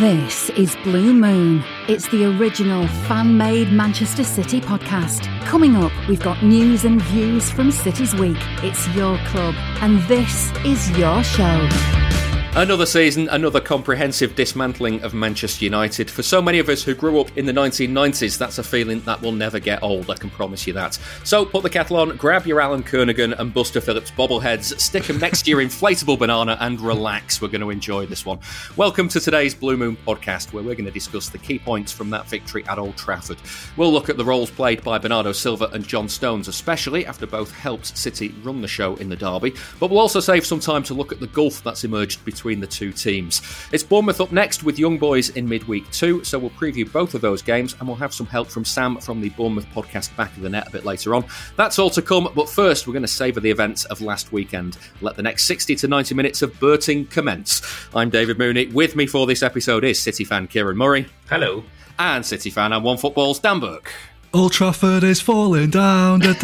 This is Blue Moon. It's the original fan made Manchester City podcast. Coming up, we've got news and views from City's Week. It's your club, and this is your show. Another season, another comprehensive dismantling of Manchester United. For so many of us who grew up in the 1990s, that's a feeling that will never get old, I can promise you that. So put the kettle on, grab your Alan Kernaghan and Buster Phillips bobbleheads, stick them next to your inflatable banana, and relax. We're going to enjoy this one. Welcome to today's Blue Moon podcast, where we're going to discuss the key points from that victory at Old Trafford. We'll look at the roles played by Bernardo Silva and John Stones, especially after both helped City run the show in the derby, but we'll also save some time to look at the gulf that's emerged between between the two teams. It's Bournemouth up next with Young Boys in midweek two, so we'll preview both of those games and we'll have some help from Sam from the Bournemouth podcast back of the net a bit later on. That's all to come, but first we're going to savour the events of last weekend. Let the next 60 to 90 minutes of Berting commence. I'm David Mooney. With me for this episode is City fan Ciaran Murray. Hello. And City fan and OneFootball's Dan Burke. Old Trafford is falling down. there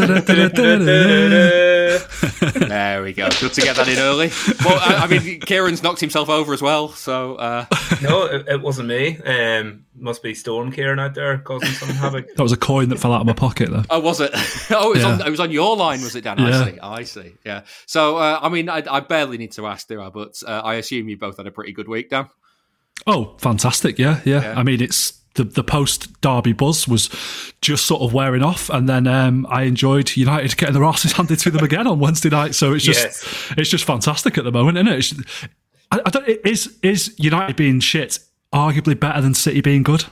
we go. Good to get that in early. Well, I, I, mean, Ciaran's knocked himself over as well. So uh... no, it, it, wasn't me. Um, must be Storm Ciaran out there causing some havoc. That was a coin that fell out of my pocket, though. Oh, was it? Oh, it was, yeah. on, it was on your line, was it, Dan? Yeah. I see. I see. Yeah. So, uh, I mean, I, I, barely need to ask, do I? But uh, I assume you both had a pretty good week, Dan. Oh, fantastic! Yeah, yeah. yeah. I mean, it's the, the post Derby buzz was just sort of wearing off, and then um, I enjoyed United getting their asses handed to them again on Wednesday night. So it's just yes. it's just fantastic at the moment, isn't it? It's, I, I don't, is is United being shit arguably better than City being good?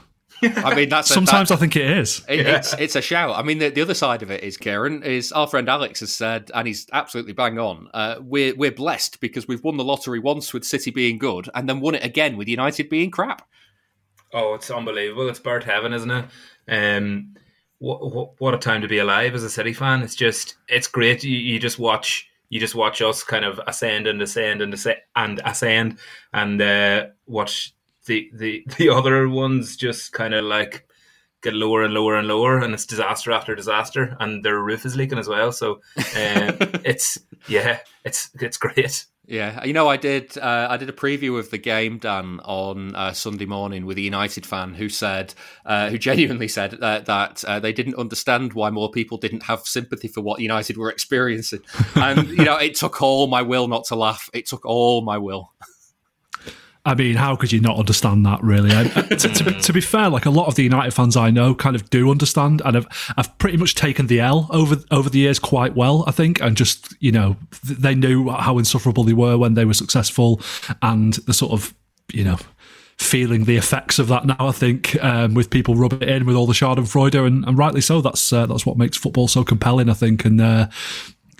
I mean, that's sometimes that, I think it is. It, yeah. It's it's a shout. I mean, the, the other side of it is Ciaran is our friend Alex has said, and he's absolutely bang on. Uh, we're we're blessed because we've won the lottery once with City being good, and then won it again with United being crap. Oh, it's unbelievable. It's bird heaven, isn't it? Um, what, what, what a time to be alive as a City fan. It's just, it's great. You, you just watch, you just watch us kind of ascend and ascend and ascend and ascend, and uh, watch the the the other ones just kind of like get lower and lower and lower, and it's disaster after disaster, and their roof is leaking as well. So um, it's yeah, it's it's great. Yeah, you know, I did. Uh, I did a preview of the game, Dan, on uh, Sunday morning with a United fan who said, uh, who genuinely said that uh, they didn't understand why more people didn't have sympathy for what United were experiencing, and you know, it took all my will not to laugh. It took all my will. I mean, how could you not understand that, really? To, to, to, be fair, like a lot of the United fans I know kind of do understand and I've, I've pretty much taken the L over over the years quite well, I think. And just, you know, they knew how insufferable they were when they were successful and the sort of, you know, feeling the effects of that now, I think, um, with people rubbing it in with all the Schadenfreude, and, and rightly so. That's uh, that's what makes football so compelling, I think. And uh,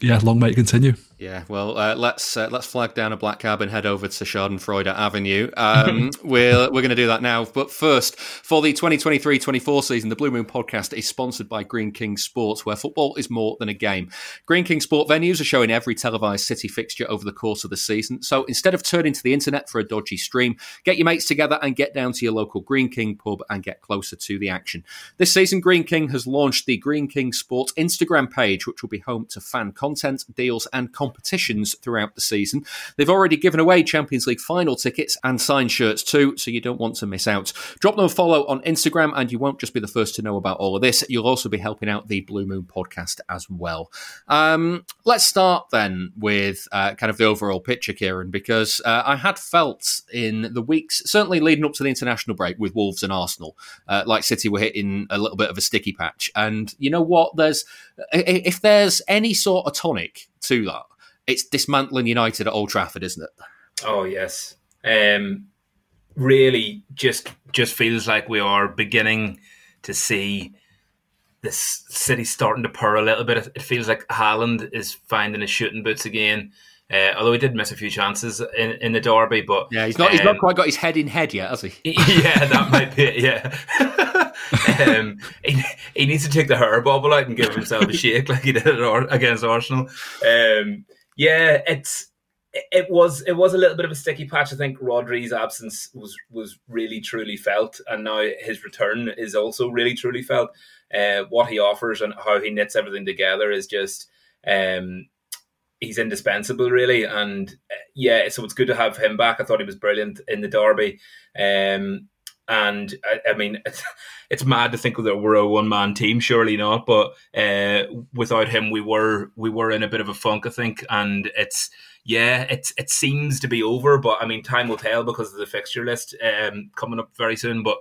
yeah, long may it continue. Yeah, well, uh, let's uh, let's flag down a black cab and head over to Schadenfreude Avenue. Um, we're we're going to do that now, but first, for the 2023-24 season, the Blue Moon Podcast is sponsored by Greene King Sports, where football is more than a game. Greene King Sport venues are showing every televised City fixture over the course of the season. So instead of turning to the internet for a dodgy stream, get your mates together and get down to your local Greene King pub and get closer to the action. This season, Greene King has launched the Greene King Sports Instagram page, which will be home to fan content, deals, and competitions throughout the season. They've already given away Champions League final tickets and signed shirts too, so you don't want to miss out. Drop them a follow on Instagram, and you won't just be the first to know about all of this. You'll also be helping out the Blue Moon podcast as well. Um, let's start then with uh, kind of the overall picture, Ciaran, because uh, I had felt in the weeks, certainly leading up to the international break with Wolves and Arsenal, uh, like City were hitting a little bit of a sticky patch. And you know what? There's if there's any sort of tonic to that, it's dismantling United at Old Trafford, isn't it? Oh yes. Um, really, just just feels like we are beginning to see this city starting to purr a little bit. It feels like Haaland is finding his shooting boots again. Uh, although he did miss a few chances in, in the derby, but yeah, he's not um, he's not um, quite got his head in head yet, has he? yeah, that might be it. Yeah, um, he, he needs to take the hair bubble out and give himself a shake like he did against Arsenal. Um, yeah, it's it was it was a little bit of a sticky patch. I think Rodri's absence was was really truly felt, and now his return is also really truly felt. Uh, what he offers and how he knits everything together is just um, he's indispensable, really. And uh, yeah, so it's good to have him back. I thought he was brilliant in the derby. Um, and I, I mean, it's, it's, mad to think that we're a one man team. Surely not, but uh, without him, we were we were in a bit of a funk, I think. And it's yeah, it's it seems to be over, but I mean, time will tell because of the fixture list um, coming up very soon. But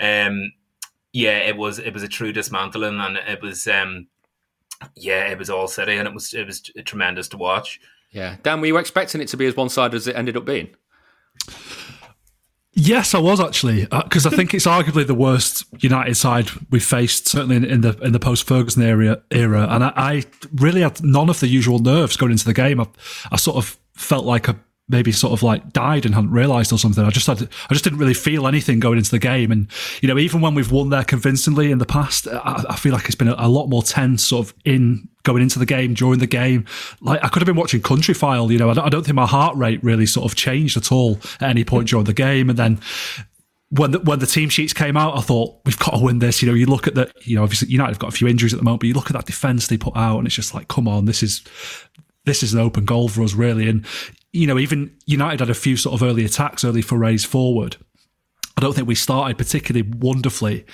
um, yeah, it was it was a true dismantling, and it was um, yeah, it was all city, and it was it was tremendous to watch. Yeah, Dan, were you expecting it to be as one sided as it ended up being? Yes, I was actually because uh, I think it's arguably the worst United side we've faced, certainly in, in the in the post Ferguson era. Era, and I, I, really had none of the usual nerves going into the game. I, I sort of felt like a maybe sort of like died and hadn't realised or something. I just had, I just didn't really feel anything going into the game. And you know, even when we've won there convincingly in the past, I, I feel like it's been a, a, lot more tense sort of in going into the game during the game. Like I could have been watching Countryfile. You know, I don't, I don't think my heart rate really sort of changed at all at any point during the game. And then when the, when the team sheets came out, I thought we've got to win this. You know, you look at the, you know, obviously United have got a few injuries at the moment, but you look at that defense they put out, and it's just like, come on, this is this is an open goal for us, really. And you know, even United had a few sort of early attacks, early forays forward. I don't think we started particularly wonderfully,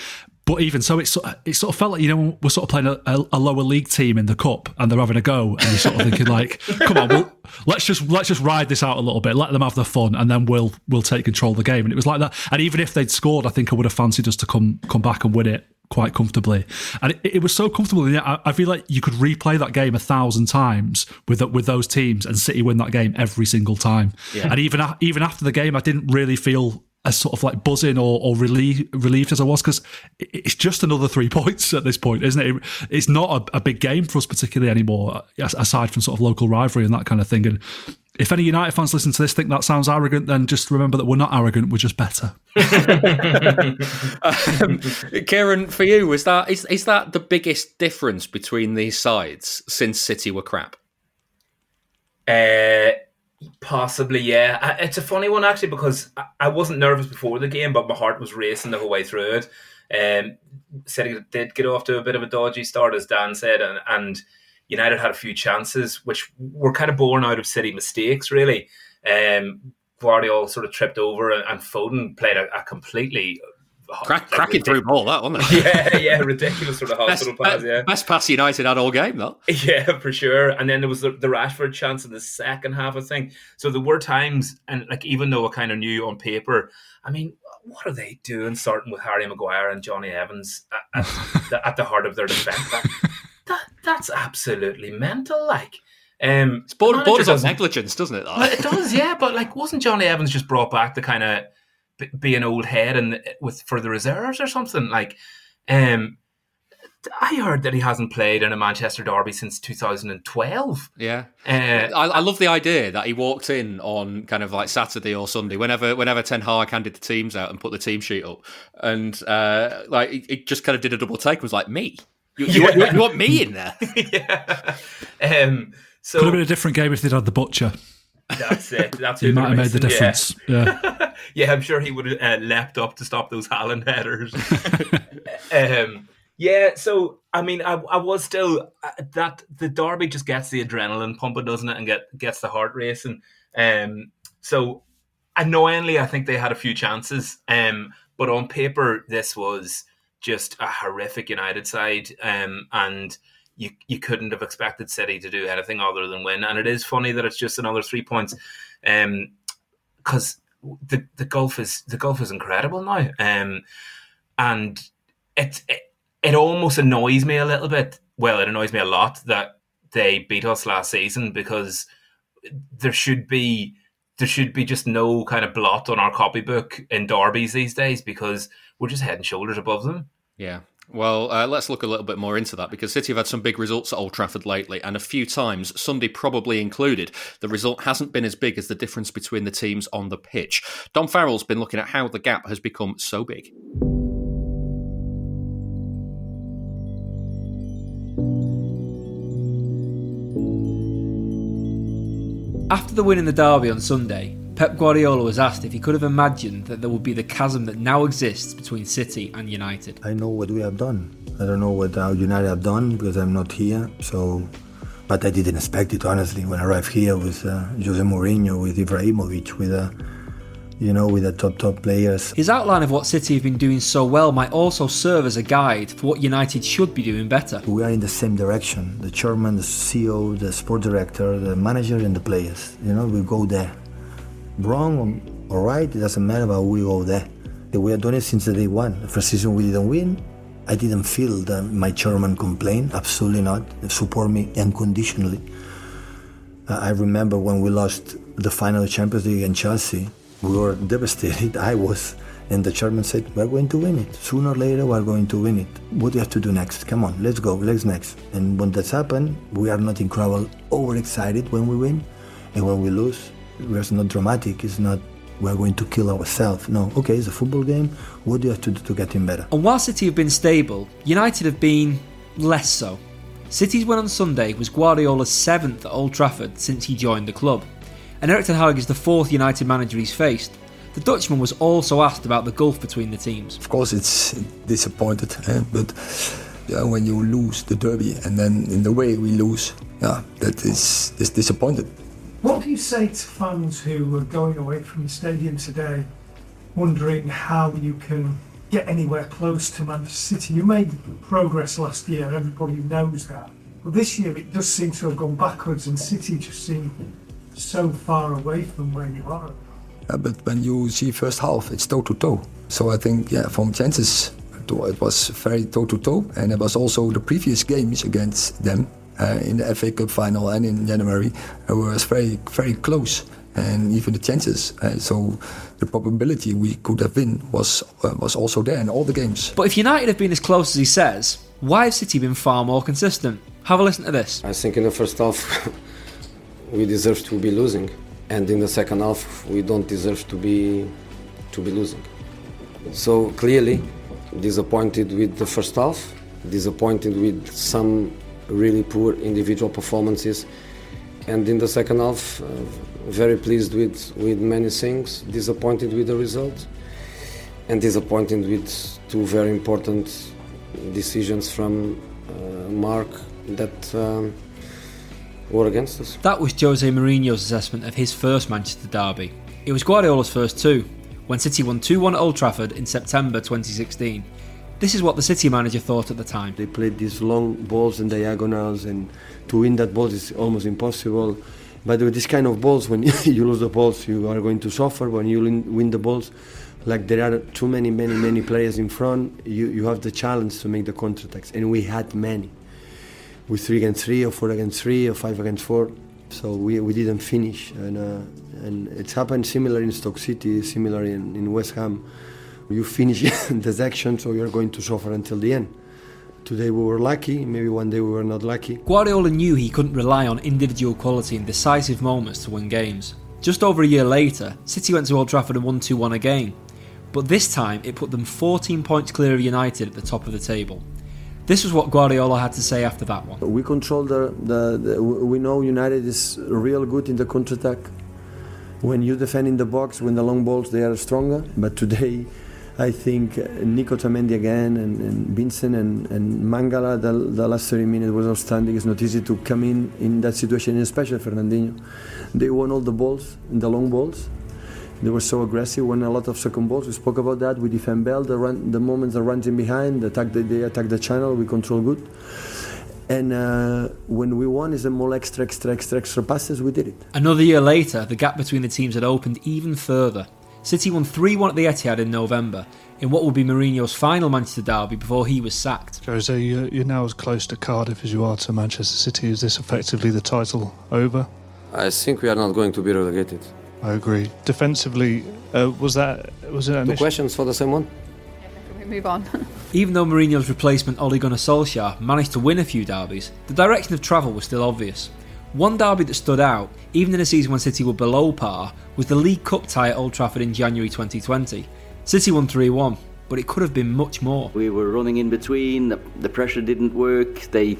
but even so, it sort of, it sort of felt like you know we're sort of playing a, a, lower league team in the cup, and they're having a go, and you're sort of thinking like, "Come on, we'll, let's just let's just ride this out a little bit, let them have their fun, and then we'll we'll take control of the game." And it was like that. And even if they'd scored, I think I would have fancied us to come come back and win it quite comfortably. And it, it was so comfortable. I, I, feel like you could replay that game a thousand times with with those teams, and City win that game every single time. Yeah. And even even after the game, I didn't really feel as sort of like buzzing or, or relieved, relieved as I was because it's just another three points at this point, isn't it? It's not a, a, big game for us particularly anymore, aside from sort of local rivalry and that kind of thing. And if any United fans listen to this think that sounds arrogant, then just remember that we're not arrogant; we're just better. um, Ciaran, for you, was that is is that the biggest difference between these sides since City were crap? Uh, possibly, yeah. It's a funny one actually because I wasn't nervous before the game, but my heart was racing the whole way through it. Um, City did get off to a bit of a dodgy start, as Dan said, and and United had a few chances, which were kind of born out of City mistakes, really. Um, Gvardiol sort of tripped over, and, and Foden played a, a completely Crack, cracking through ball, that wasn't it? yeah, yeah, ridiculous sort of hospital best, pass. Yeah, best pass United had all game, though. Yeah, for sure. And then there was the, the Rashford chance in the second half, I think. So there were times, and like even though I kind of knew on paper, I mean, what are they doing? Starting with Harry Maguire and Jonny Evans at, at, the, at the heart of their defence. that that's absolutely mental. Like, um, it's border, borders on negligence, doesn't it? Well, it does, yeah. But like, wasn't Jonny Evans just brought back to kind of be an old head and with for the reserves or something? Like, um, I heard that he hasn't played in a Manchester derby since 2012. Yeah, uh, I, I, love the idea that he walked in on kind of like Saturday or Sunday, whenever whenever Ten Hag handed the teams out and put the team sheet up, and uh, like he just kind of did a double take. and Was like me. You, you, yeah. want, you, want, me in there? yeah. Um, so could have been a different game if they'd had the butcher. That's it. That's he might have made the difference. Yeah, yeah. yeah I'm sure he would have uh, leapt up to stop those Haaland headers. um, yeah, so I mean, I, I was still uh, that the derby just gets the adrenaline pumping, doesn't it, and get gets the heart racing. Um, so annoyingly, I think they had a few chances. Um, but on paper, this was just a horrific United side, um, and you you couldn't have expected City to do anything other than win. And it is funny that it's just another three points, because um, the the gulf is the gulf is incredible now, um, and it, it it almost annoys me a little bit. Well, it annoys me a lot that they beat us last season because there should be there should be just no kind of blot on our copybook in derbies these days because we're just head and shoulders above them. Yeah. Well, uh, let's look a little bit more into that because City have had some big results at Old Trafford lately, and a few times, Sunday probably included, the result hasn't been as big as the difference between the teams on the pitch. Dom Farrell's been looking at how the gap has become so big. After the win in the derby on Sunday, Pep Guardiola was asked if he could have imagined that there would be the chasm that now exists between City and United. I know what we have done. I don't know what our United have done because I'm not here. So but I didn't expect it honestly. When I arrived here with uh, Jose Mourinho, with Ibrahimovic, with uh, you know, with the top top players. His outline of what City have been doing so well might also serve as a guide for what United should be doing better. We are in the same direction. The chairman, the CEO, the sport director, the manager, and the players. You know, we go there. Wrong or right, it doesn't matter, but we go there. We are doing it since the day one. The first season we didn't win. I didn't feel that my chairman complained. Absolutely not. They support me unconditionally. Uh, I remember when we lost the final Champions League in Chelsea we were devastated. I was. And the chairman said, We're going to win it. Sooner or later, we're going to win it. What do you have to do next? Come on, let's go. Let's next. And when that's happened, we are not incredible overexcited when we win. And when we lose, it's not dramatic. It's not we're going to kill ourselves. No, okay, it's a football game. What do you have to do to get him better? And while City have been stable, United have been less so. City's win on Sunday was Guardiola's seventh at Old Trafford since he joined the club and Erik Ten Hag is the fourth United manager he's faced. The Dutchman was also asked about the gulf between the teams. Of course, it's disappointed, eh? but yeah, when you lose the derby and then in the way we lose, yeah, that is, is disappointed. What do you say to fans who are going away from the stadium today, wondering how you can get anywhere close to Manchester City? You made progress last year, everybody knows that. But this year it does seem to have gone backwards, and City just seem so far away from where you are. Yeah, but when you see first half, it's toe to toe. So I think, yeah, from chances, it was very toe to toe, and it was also the previous games against them in the FA Cup final and in January it was very very close, and even the chances. Uh, so the probability we could have been was uh, was also there in all the games. But if United have been as close as he says, why have City been far more consistent? Have a listen to this. I think in the first half we deserve to be losing, and in the second half we don't deserve to be to be losing. So clearly, disappointed with the first half, disappointed with some really poor individual performances, and in the second half, uh, very pleased with with many things, disappointed with the result, and disappointed with two very important decisions from uh, Mark that. Um, or against us. That was Jose Mourinho's assessment of his first Manchester derby. It was Guardiola's first too, when City won 2 1 at Old Trafford in September 2016. This is what the City manager thought at the time. They played these long balls and diagonals, and to win that ball is almost impossible. But with this kind of balls, when you lose the balls, you are going to suffer. When you win the balls, like there are too many, many, many players in front, you, you have the challenge to make the counter attacks, and we had many with three against three or four against three or five against four. So we, we didn't finish, and uh, and it's happened similar in Stoke City, similar in, in West Ham. You finish the section, so you're going to suffer until the end. Today we were lucky, maybe one day we were not lucky. Guardiola knew he couldn't rely on individual quality in decisive moments to win games. Just over a year later, City went to Old Trafford and won 2 1 again. But this time it put them 14 points clear of United at the top of the table. This was what Guardiola had to say after that one. We control the, the, the we know United is real good in the counter attack. When you defend in the box, when the long balls, they are stronger. But today, I think Nico Otamendi again and, and Vincent and, and Mangala, the, the, last 30 minutes was outstanding. It's not easy to come in in that situation, especially Fernandinho. They won all the balls, the long balls. They were so aggressive, won a lot of second balls. We spoke about that. We defend well. The run, the moments they runs in behind, the attack, they, they attack the channel. We control good. And uh, when we won, is a more extra, extra, extra, extra passes. We did it. Another year later, the gap between the teams had opened even further. City won 3 1 at the Etihad in November, in what would be Mourinho's final Manchester derby before he was sacked. Jose, you're now as close to Cardiff as you are to Manchester City. Is this effectively the title over? I think we are not going to be relegated. I agree. Defensively, uh, was that was it? Two questions for the same one. we move on. Even though Mourinho's replacement Ole Gunnar Solskjaer managed to win a few derbies, the direction of travel was still obvious. One derby that stood out, even in a season when City were below par, was the League Cup tie at Old Trafford in January 2020. City won 3 1, but it could have been much more. We were running in between, the, pressure didn't work, they,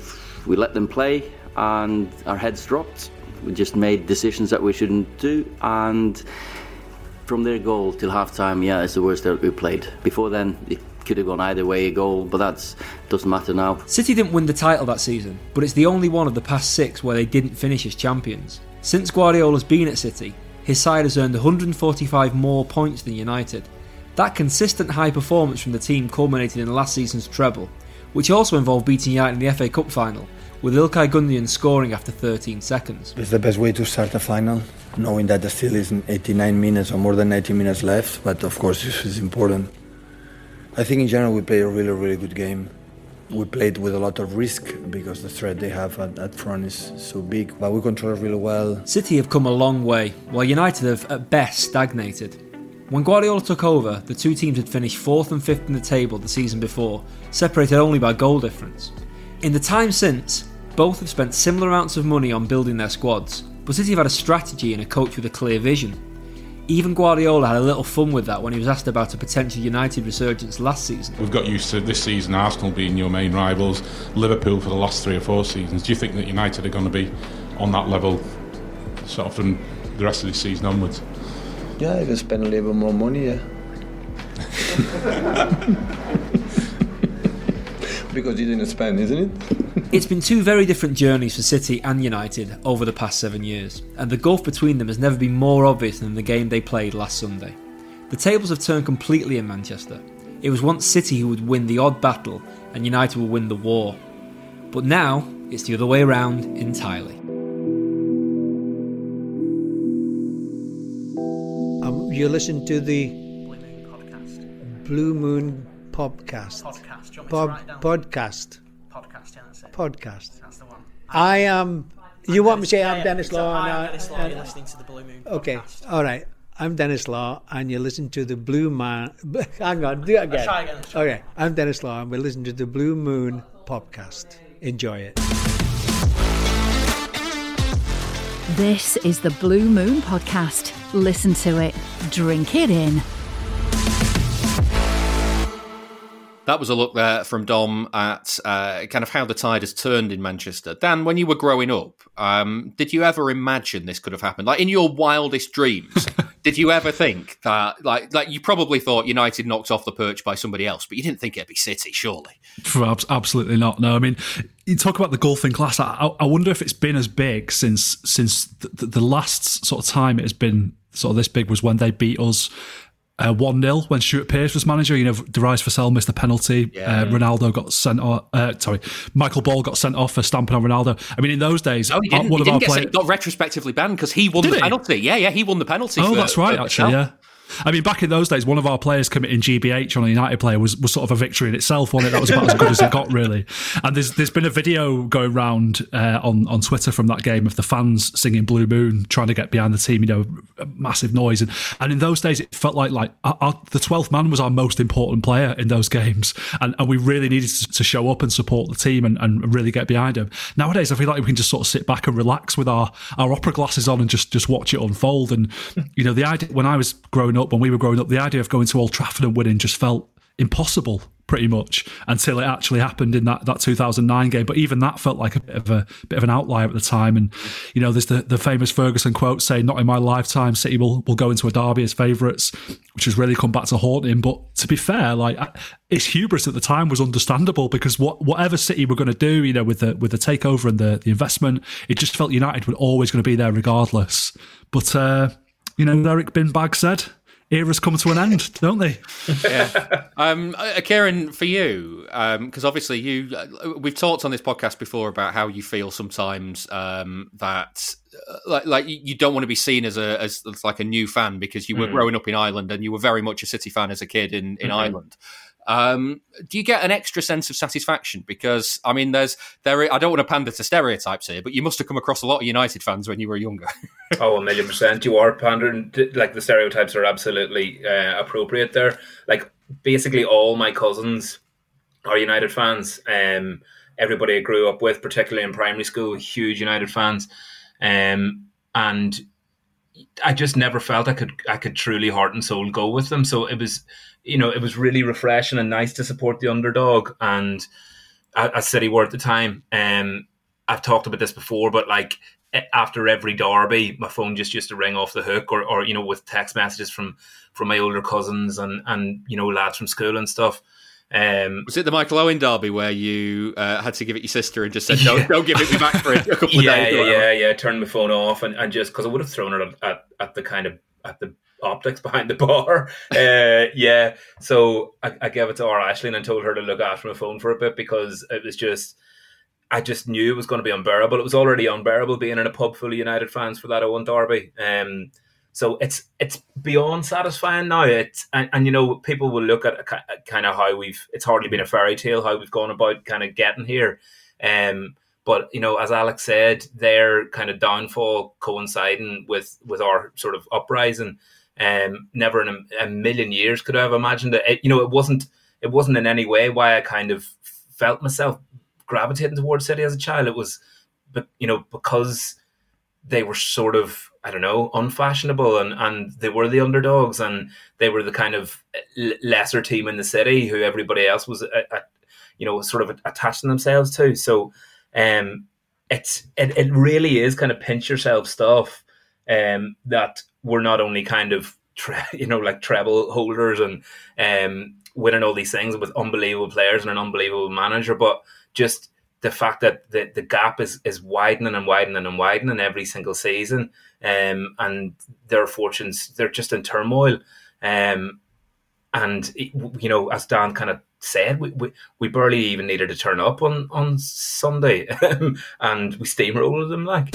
we let them play, and our heads dropped we just made decisions that we shouldn't do, and from their goal till half time, yeah, it's the worst that we played. Before then, it could have gone either way a goal, but that doesn't matter now. City didn't win the title that season, but it's the only one of the past six where they didn't finish as champions. Since Guardiola's been at City, his side has earned 145 more points than United. That consistent high performance from the team culminated in last season's treble, which also involved beating United in the FA Cup final, with Ilkay Gundogan scoring after 13 seconds. It's the best way to start a final, knowing that there still is 89 minutes or more than 90 minutes left, but of course this is important. I think in general we played a really, really good game. We played with a lot of risk because the threat they have at, at front is so big, but we control it really well. City have come a long way, while United have at best stagnated. When Guardiola took over, the two teams had finished fourth and fifth in the table the season before, separated only by goal difference. In the time since, both have spent similar amounts of money on building their squads, but City have had a strategy and a coach with a clear vision. Even Guardiola had a little fun with that when he was asked about a potential United resurgence last season. We've got used to this season Arsenal being your main rivals, Liverpool for the last three or four seasons. Do you think that United are going to be on that level sort of from the rest of the season onwards? Yeah, I can spend a little bit more money, yeah. because you didn't spend, isn't it? It's been two very different journeys for City and United over the past seven years, and the gulf between them has never been more obvious than the game they played last Sunday. The tables have turned completely in Manchester. It was once City who would win the odd battle, and United would win the war. But now, it's the other way around entirely. Um, you listen to the Blue Moon podcast. Podcast. Do you want me to Pod- write down? podcast. Podcast, yeah, that's it. Podcast. That's the one. I am. You want me to say Yeah, I'm yeah. Denis Law? I and am I- Denis Law, and- you're listening to the Blue Moon Okay. podcast. All right. I'm Denis Law, and you listen to the Blue Man. Hang on, do it again. try again, let's try Okay. I'm Denis Law, and we're listening to the Blue Moon podcast. Enjoy it. This is the Blue Moon Podcast. Listen to it, drink it in. That was a look there from Dom at uh, kind of how the tide has turned in Manchester. Dan, when you were growing up, um, did you ever imagine this could have happened? Like in your wildest dreams, did you ever think that, like, like you probably thought United knocked off the perch by somebody else, but you didn't think it'd be City, surely? Abs- Absolutely not. No, I mean, you talk about the golfing class. I, I wonder if it's been as big since since the, the last sort of time it has been sort of this big was when they beat us. Uh, 1 0 when Stuart Pearce was manager. You know, Darius Vassell missed the penalty. Yeah. Uh, Ronaldo got sent off. Uh, sorry, Michael Ball got sent off for stamping on Ronaldo. I mean, in those days, Oh, he uh, didn't, one he of our didn't get players. sent- got retrospectively banned because he won Did the he? penalty. Yeah, yeah, he won the penalty. Oh, for- that's right, actually, yeah. I mean, back in those days, one of our players committing GBH on a United player was, was sort of a victory in itself, wasn't it? That was about as good as it got, really. And there's there's been a video going around uh, on on Twitter from that game of the fans singing Blue Moon, trying to get behind the team. You know, massive noise, and and in those days, it felt like like our, our, the twelfth man was our most important player in those games, and, and we really needed to, to show up and support the team and, and really get behind him. Nowadays, I feel like we can just sort of sit back and relax with our our opera glasses on and just just watch it unfold. And you know, the idea when I was growing up, when we were growing up, the idea of going to Old Trafford and winning just felt impossible pretty much until it actually happened in that, that 2009 game. But even that felt like a bit of a bit of an outlier at the time. And you know, there's the, the famous Ferguson quote saying, "Not in my lifetime, City will will go into a derby as favourites," which has really come back to haunt him. But to be fair, like its hubris at the time was understandable because what whatever City were going to do, you know, with the with the takeover and the the investment, it just felt United were always going to be there regardless. But uh, you know, Eric Binbag said. Eras come to an end, don't they? yeah. Um, uh, Ciaran, for you, um, because obviously you, uh, we've talked on this podcast before about how you feel sometimes um, that, uh, like, like you don't want to be seen as a as, as like a new fan because you were Mm. growing up in Ireland and you were very much a City fan as a kid in in Mhm. Ireland. Um, do you get an extra sense of satisfaction? Because I mean, there's there. I don't want to pander to stereotypes here, but you must have come across a lot of United fans when you were younger. Oh, a million percent. You are pandering. to- Like the stereotypes are absolutely uh, appropriate there. Like basically all my cousins are United fans. Um, everybody I grew up with, particularly in primary school, huge United fans. Um, and I just never felt I could I could truly heart and soul go with them. So it was, you know, it was really refreshing and nice to support the underdog. And a- as City were at the time, um, I've talked about this before, but like after every derby, my phone just used to ring off the hook, or, or you know, with text messages from from my older cousins and and you know lads from school and stuff. Um, was it the Michael Owen derby where you uh, had to give it your sister and just said, "Don't, don't give it me back for a couple of yeah, days"? Yeah, yeah, yeah. Turned my phone off and, and just because I would have thrown it at, at, at, the kind of at the optics behind the bar. Uh, yeah, so I, I gave it to our Ashley and told her to look after my phone for a bit because it was just. I just knew it was going to be unbearable. It was already unbearable being in a pub full of United fans for that Owen derby. Um, so it's it's beyond satisfying now. It's and, and you know people will look at kind of how we've. It's hardly been a fairy tale how we've gone about kind of getting here. Um, but you know, as Alex said, their kind of downfall coinciding with with our sort of uprising. Um, never in a, a million years could I have imagined it. it. You know, it wasn't it wasn't in any way why I kind of felt myself gravitating towards City as a child. It was, but you know, because they were sort of I don't know, unfashionable, and and they were the underdogs, and they were the kind of lesser team in the city who everybody else was, uh, uh, you know, sort of attaching themselves to. So, um, it's it, it really is kind of pinch yourself stuff, um, that we're not only kind of tre- you know like treble holders and um winning all these things with unbelievable players and an unbelievable manager, but just the fact that the, the gap is, is widening and widening and widening every single season um, and their fortunes they're just in turmoil. Um, and you know, as Dan kind of said, we, we, we barely even needed to turn up on on Sunday, and we steamrolled them like.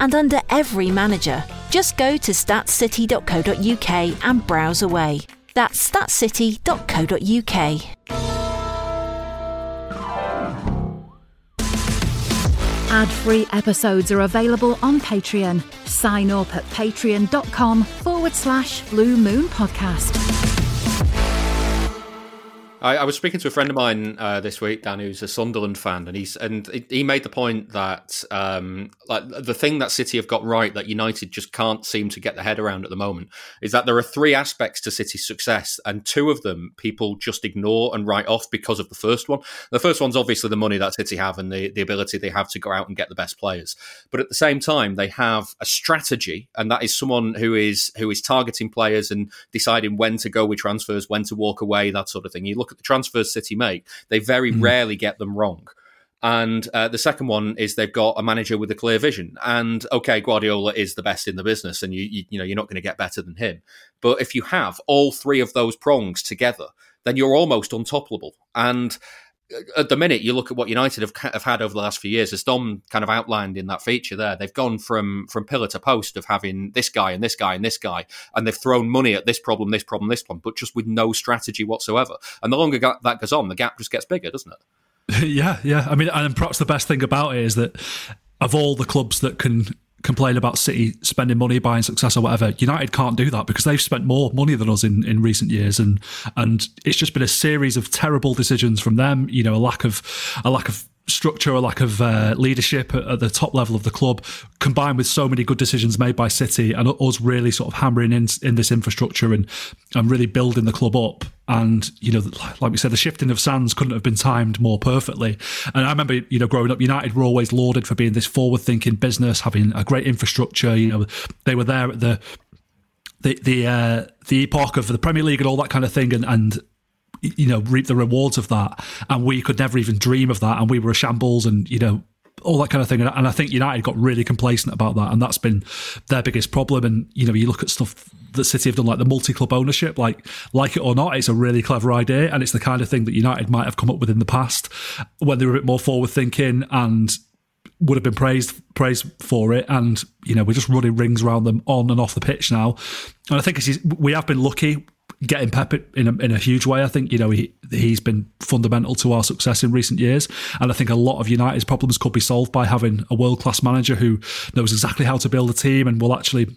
and under every manager. Just go to statscity.co.uk and browse away. That's statscity.co.uk. Ad free episodes are available on Patreon. Sign up at patreon.com forward slash blue moon podcast. I, I, was speaking to a friend of mine uh, this week, Dan, who's a Sunderland fan, and he's and he made the point that um, like the thing that City have got right that United just can't seem to get their head around at the moment is that there are three aspects to City's success, and two of them people just ignore and write off because of the first one. The first one's obviously the money that City have and the the ability they have to go out and get the best players, but at the same time they have a strategy, and that is someone who is who is targeting players and deciding when to go with transfers, when to walk away, that sort of thing. You look look at the transfers City make, they very mm. rarely get them wrong. And uh, the second one is they've got a manager with a clear vision. And okay, Guardiola is the best in the business, and you you, you know you're not going to get better than him. But if you have all three of those prongs together, then you're almost untoppable. And at the minute, you look at what United have, have had over the last few years, as Dom kind of outlined in that feature there, they've gone from from pillar to post of having this guy and this guy and this guy, and they've thrown money at this problem, this problem, this problem, but just with no strategy whatsoever. And the longer that goes on, the gap just gets bigger, doesn't it? yeah, yeah. I mean, and perhaps the best thing about it is that of all the clubs that can complain about City spending money, buying success or whatever. United can't do that because they've spent more money than us in, in recent years, and and it's just been a series of terrible decisions from them. You know, a lack of a lack of structure, a lack of uh, leadership at, at, the top level of the club, combined with so many good decisions made by City and us really sort of hammering in in this infrastructure and and really building the club up. And you know, like we said, the shifting of sands couldn't have been timed more perfectly. And I remember, you know, growing up, United were always lauded for being this forward-thinking business, having a great infrastructure. You know, they were there at the the the uh, the epoch of the Premier League and all that kind of thing, and and you know reap the rewards of that. And we could never even dream of that. And we were a shambles and you know all that kind of thing. And I think United got really complacent about that. And that's been their biggest problem. And you know you look at stuff that City have done like the multi-club ownership like like it or not it's a really clever idea. And it's the kind of thing that United might have come up with in the past when they were a bit more forward thinking and would have been praised praised for it, and you know we're just running rings around them on and off the pitch now. And I think we have been lucky getting Pep in a, in a huge way. I think you know he he's been fundamental to our success in recent years, and I think a lot of United's problems could be solved by having a world class manager who knows exactly how to build a team and will actually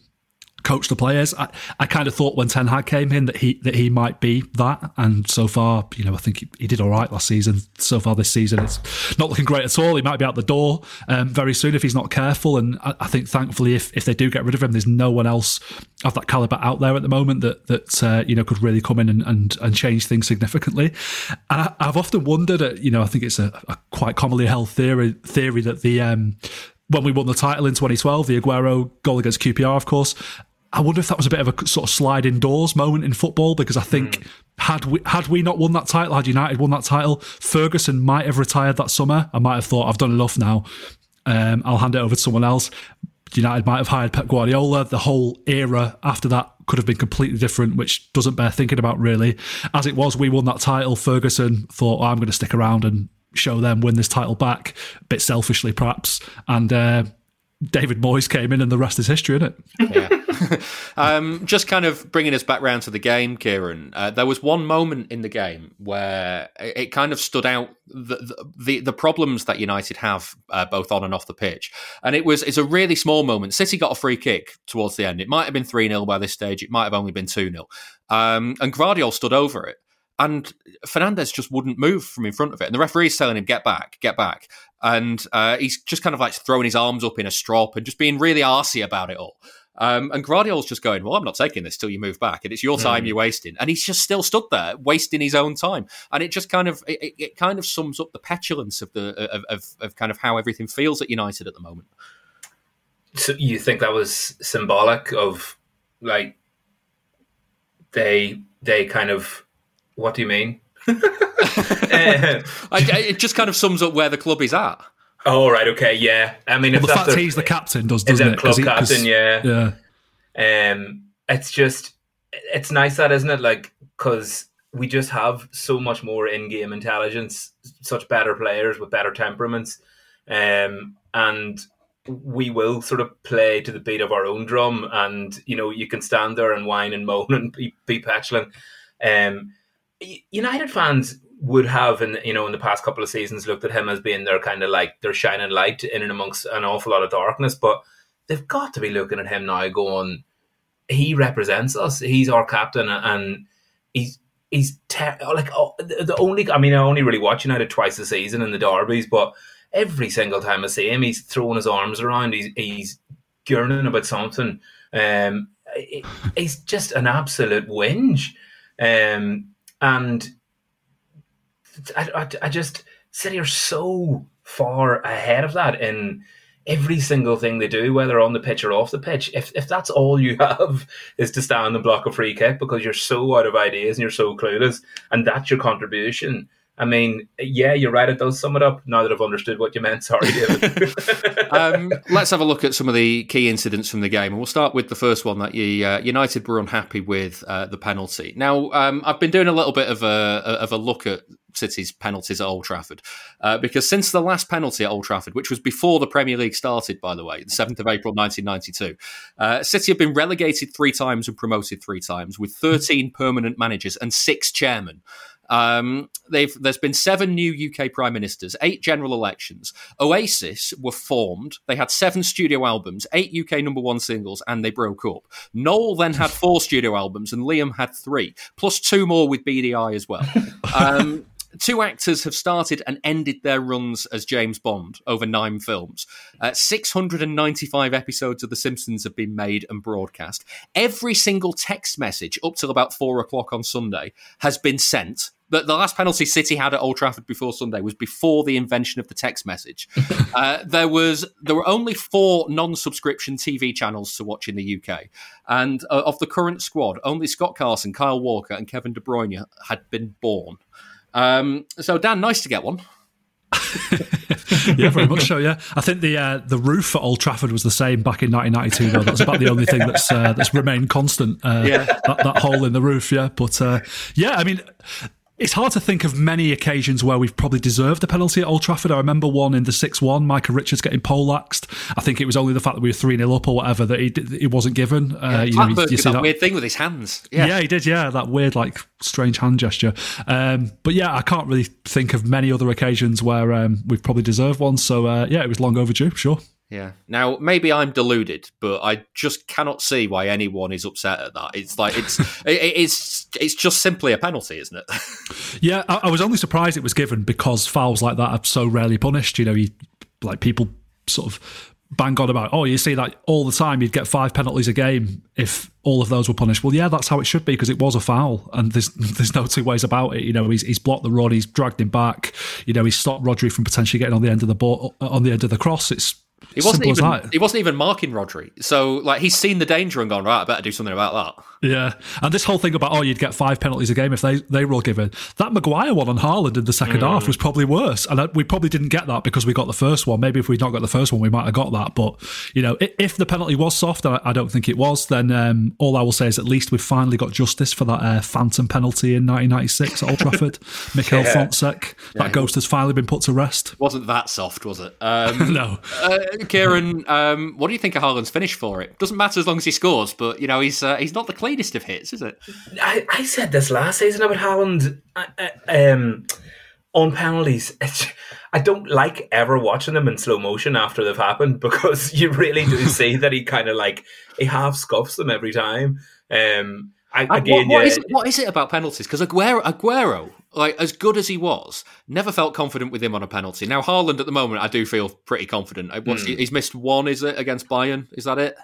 coach the players. I, I kind of thought when Ten Hag came in that he that he might be that, and so far, you know, I think he, he did all right last season. So far this season, it's not looking great at all. He might be out the door um, very soon if he's not careful. And I, I, think thankfully, if, if they do get rid of him, there's no one else of that caliber out there at the moment that that uh, you know could really come in and, and, and change things significantly. I, have often wondered, at, you know, I think it's a, a quite commonly held theory theory that the um, when we won the title in 2012, the Aguero goal against QPR, of course. I wonder if that was a bit of a sort of sliding doors moment in football because I think mm. had we had we not won that title, had United won that title, Ferguson might have retired that summer. I might have thought I've done enough now. Um, I'll hand it over to someone else. United might have hired Pep Guardiola. The whole era after that could have been completely different, which doesn't bear thinking about really. As it was, we won that title. Ferguson thought, oh, I'm going to stick around and show them win this title back, a bit selfishly perhaps. And uh, David Moyes came in, and the rest is history, isn't it? Yeah. um, just kind of bringing us back round to the game, Ciaran. Uh, there was one moment in the game where it, kind of stood out the, the, the problems that United have uh, both on and off the pitch, and it was it's a really small moment. City got a free kick towards the end. It might have been three 0 by this stage. It might have only been two 0 um, and Gvardiol stood over it and Fernandes just wouldn't move from in front of it. And the referee's telling him, get back, get back. And uh, he's just kind of like throwing his arms up in a strop and just being really arsy about it all. Um, and Gvardiol's just going, well, I'm not taking this till you move back, and it's your time mm. you're wasting. And he's just still stood there, wasting his own time. And it just kind of it, it kind of sums up the petulance of the of, of, of kind of how everything feels at United at the moment. So you think that was symbolic of like they they kind of what do you mean? I, it just kind of sums up where the club is at. Oh right, okay, yeah. I mean, well, the fact he's the captain does, doesn't it? Club he, captain, yeah, yeah. Um, it's just it's nice that, isn't it? Like because we just have so much more in-game intelligence, such better players with better temperaments, um, and we will sort of play to the beat of our own drum. And you know, you can stand there and whine and moan and be, be petulant. Um, United fans would have in you know in the past couple of seasons looked at him as being their kind of like their shining light in and amongst an awful lot of darkness, but they've got to be looking at him now going, he represents us. He's our captain, and he's he's ter- like oh, the only. I mean, I only really watch United twice a season in the derbies, but every single time I see him, he's throwing his arms around. He's he's gurning about something. Um, he's just an absolute whinge. Um, and I, I, I just City are so far ahead of that in every single thing they do, whether on the pitch or off the pitch. If if that's all you have is to stand and block a free kick because you're so out of ideas and you're so clueless, and that's your contribution, I mean, yeah, you're right. It does sum it up. Now that I've understood what you meant, sorry, David. um, let's have a look at some of the key incidents from the game, and we'll start with the first one that you, uh, United were unhappy with uh, the penalty. Now, um, I've been doing a little bit of a of a look at City's penalties at Old Trafford uh, because since the last penalty at Old Trafford, which was before the Premier League started, by the way, the seventh of April, nineteen ninety two, uh, City have been relegated three times and promoted three times with thirteen permanent managers and six chairmen. Um, there's been seven new UK prime ministers, eight general elections. Oasis were formed. They had seven studio albums, eight UK number one singles, and they broke up. Noel then had four studio albums, and Liam had three, plus two more with Beady Eye as well. Um, two actors have started and ended their runs as James Bond over nine films. Uh, 695 episodes of The Simpsons have been made and broadcast. Every single text message up till about four o'clock on Sunday has been sent. The, the last penalty City had at Old Trafford before Sunday was before the invention of the text message. uh, there was there were only four non-subscription TV channels to watch in the UK, and uh, of the current squad, only Scott Carson, Kyle Walker, and Kevin De Bruyne had been born. Um, so, Dan, nice to get one. yeah, very much so. Yeah, I think the uh, the roof at Old Trafford was the same back in 1992. Though that's about the only thing that's uh, that's remained constant. Uh, yeah, that, that, hole in the roof. Yeah, but uh, yeah, I mean, it's hard to think of many occasions where we've probably deserved a penalty at Old Trafford. I remember one in the 6 1, Micah Richards getting poleaxed. I think it was only the fact that we were 3 0 up or whatever that he, he wasn't given. Uh, yeah, you know, you, you see that, that, weird thing with his hands. Yeah. yeah. he did, yeah, that weird, like, strange hand gesture. Um, but yeah, I can't really think of many other occasions where um, we've probably deserved one. So uh, yeah, it was long overdue, sure. Yeah. Now, maybe I'm deluded, but I just cannot see why anyone is upset at that. It's like it's it, it's it's just simply a penalty, isn't it? Yeah, I, I was only surprised it was given because fouls like that are so rarely punished. You know, you, like people sort of bang on about, oh, you see that all the time, you'd get five penalties a game if all of those were punished. Well, yeah, that's how it should be because it was a foul, and there's there's no two ways about it. You know, he's he's blocked the run, he's dragged him back. You know, he's stopped Rodri from potentially getting on the end of the ball on the end of the cross. It's He wasn't simple even he wasn't even marking Rodri. So like he's seen the danger and gone right. I better do something about that. Yeah, and this whole thing about oh, you'd get five penalties a game if they they were all given. That Maguire one on Haaland in the second Mm. half was probably worse, and we probably didn't get that because we got the first one. Maybe if we'd not got the first one, we might have got that. But you know, if, the penalty was soft, and I, don't think it was, then um, all I will say is at least we've finally got justice for that uh, phantom penalty in 1996 at Old Trafford. Mikel Yeah. that ghost has finally been put to rest. Wasn't that soft, was it? Um, no. Uh, Ciaran, um, what do you think of Haaland's finish for it? Doesn't matter as long as he scores, but you know he's uh, he's not the cleanest of hits, is it? I, I said this last season about Haaland uh, uh, um, on penalties. I don't like ever watching them in slow motion after they've happened because you really do see that he kind of like he half scuffs them every time. Um, I, again, what, what yeah, is it, what is it about penalties? Because Aguero, Aguero, like as good as he was, never felt confident with him on a penalty. Now Haaland at the moment, I do feel pretty confident. Uh, What's, Hmm. He's missed one, is it against Bayern? Is that it?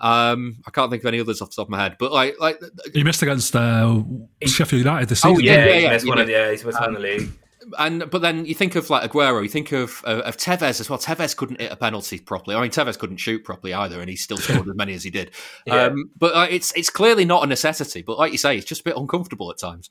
Um, I can't think of any others off the top of my head, but like, like He missed against uh, Sheffield United this Oh, season. yeah, yeah, yeah, he missed one of did. yeah, he's missed one in the league. and but then you think of like Aguero, you think of of, of Tevez as well. Tevez couldn't hit a penalty properly. I mean, Tevez couldn't shoot properly either, and he still scored as many as he did. Yeah. Um, but uh, it's it's clearly not a necessity. But like you say, it's just a bit uncomfortable at times.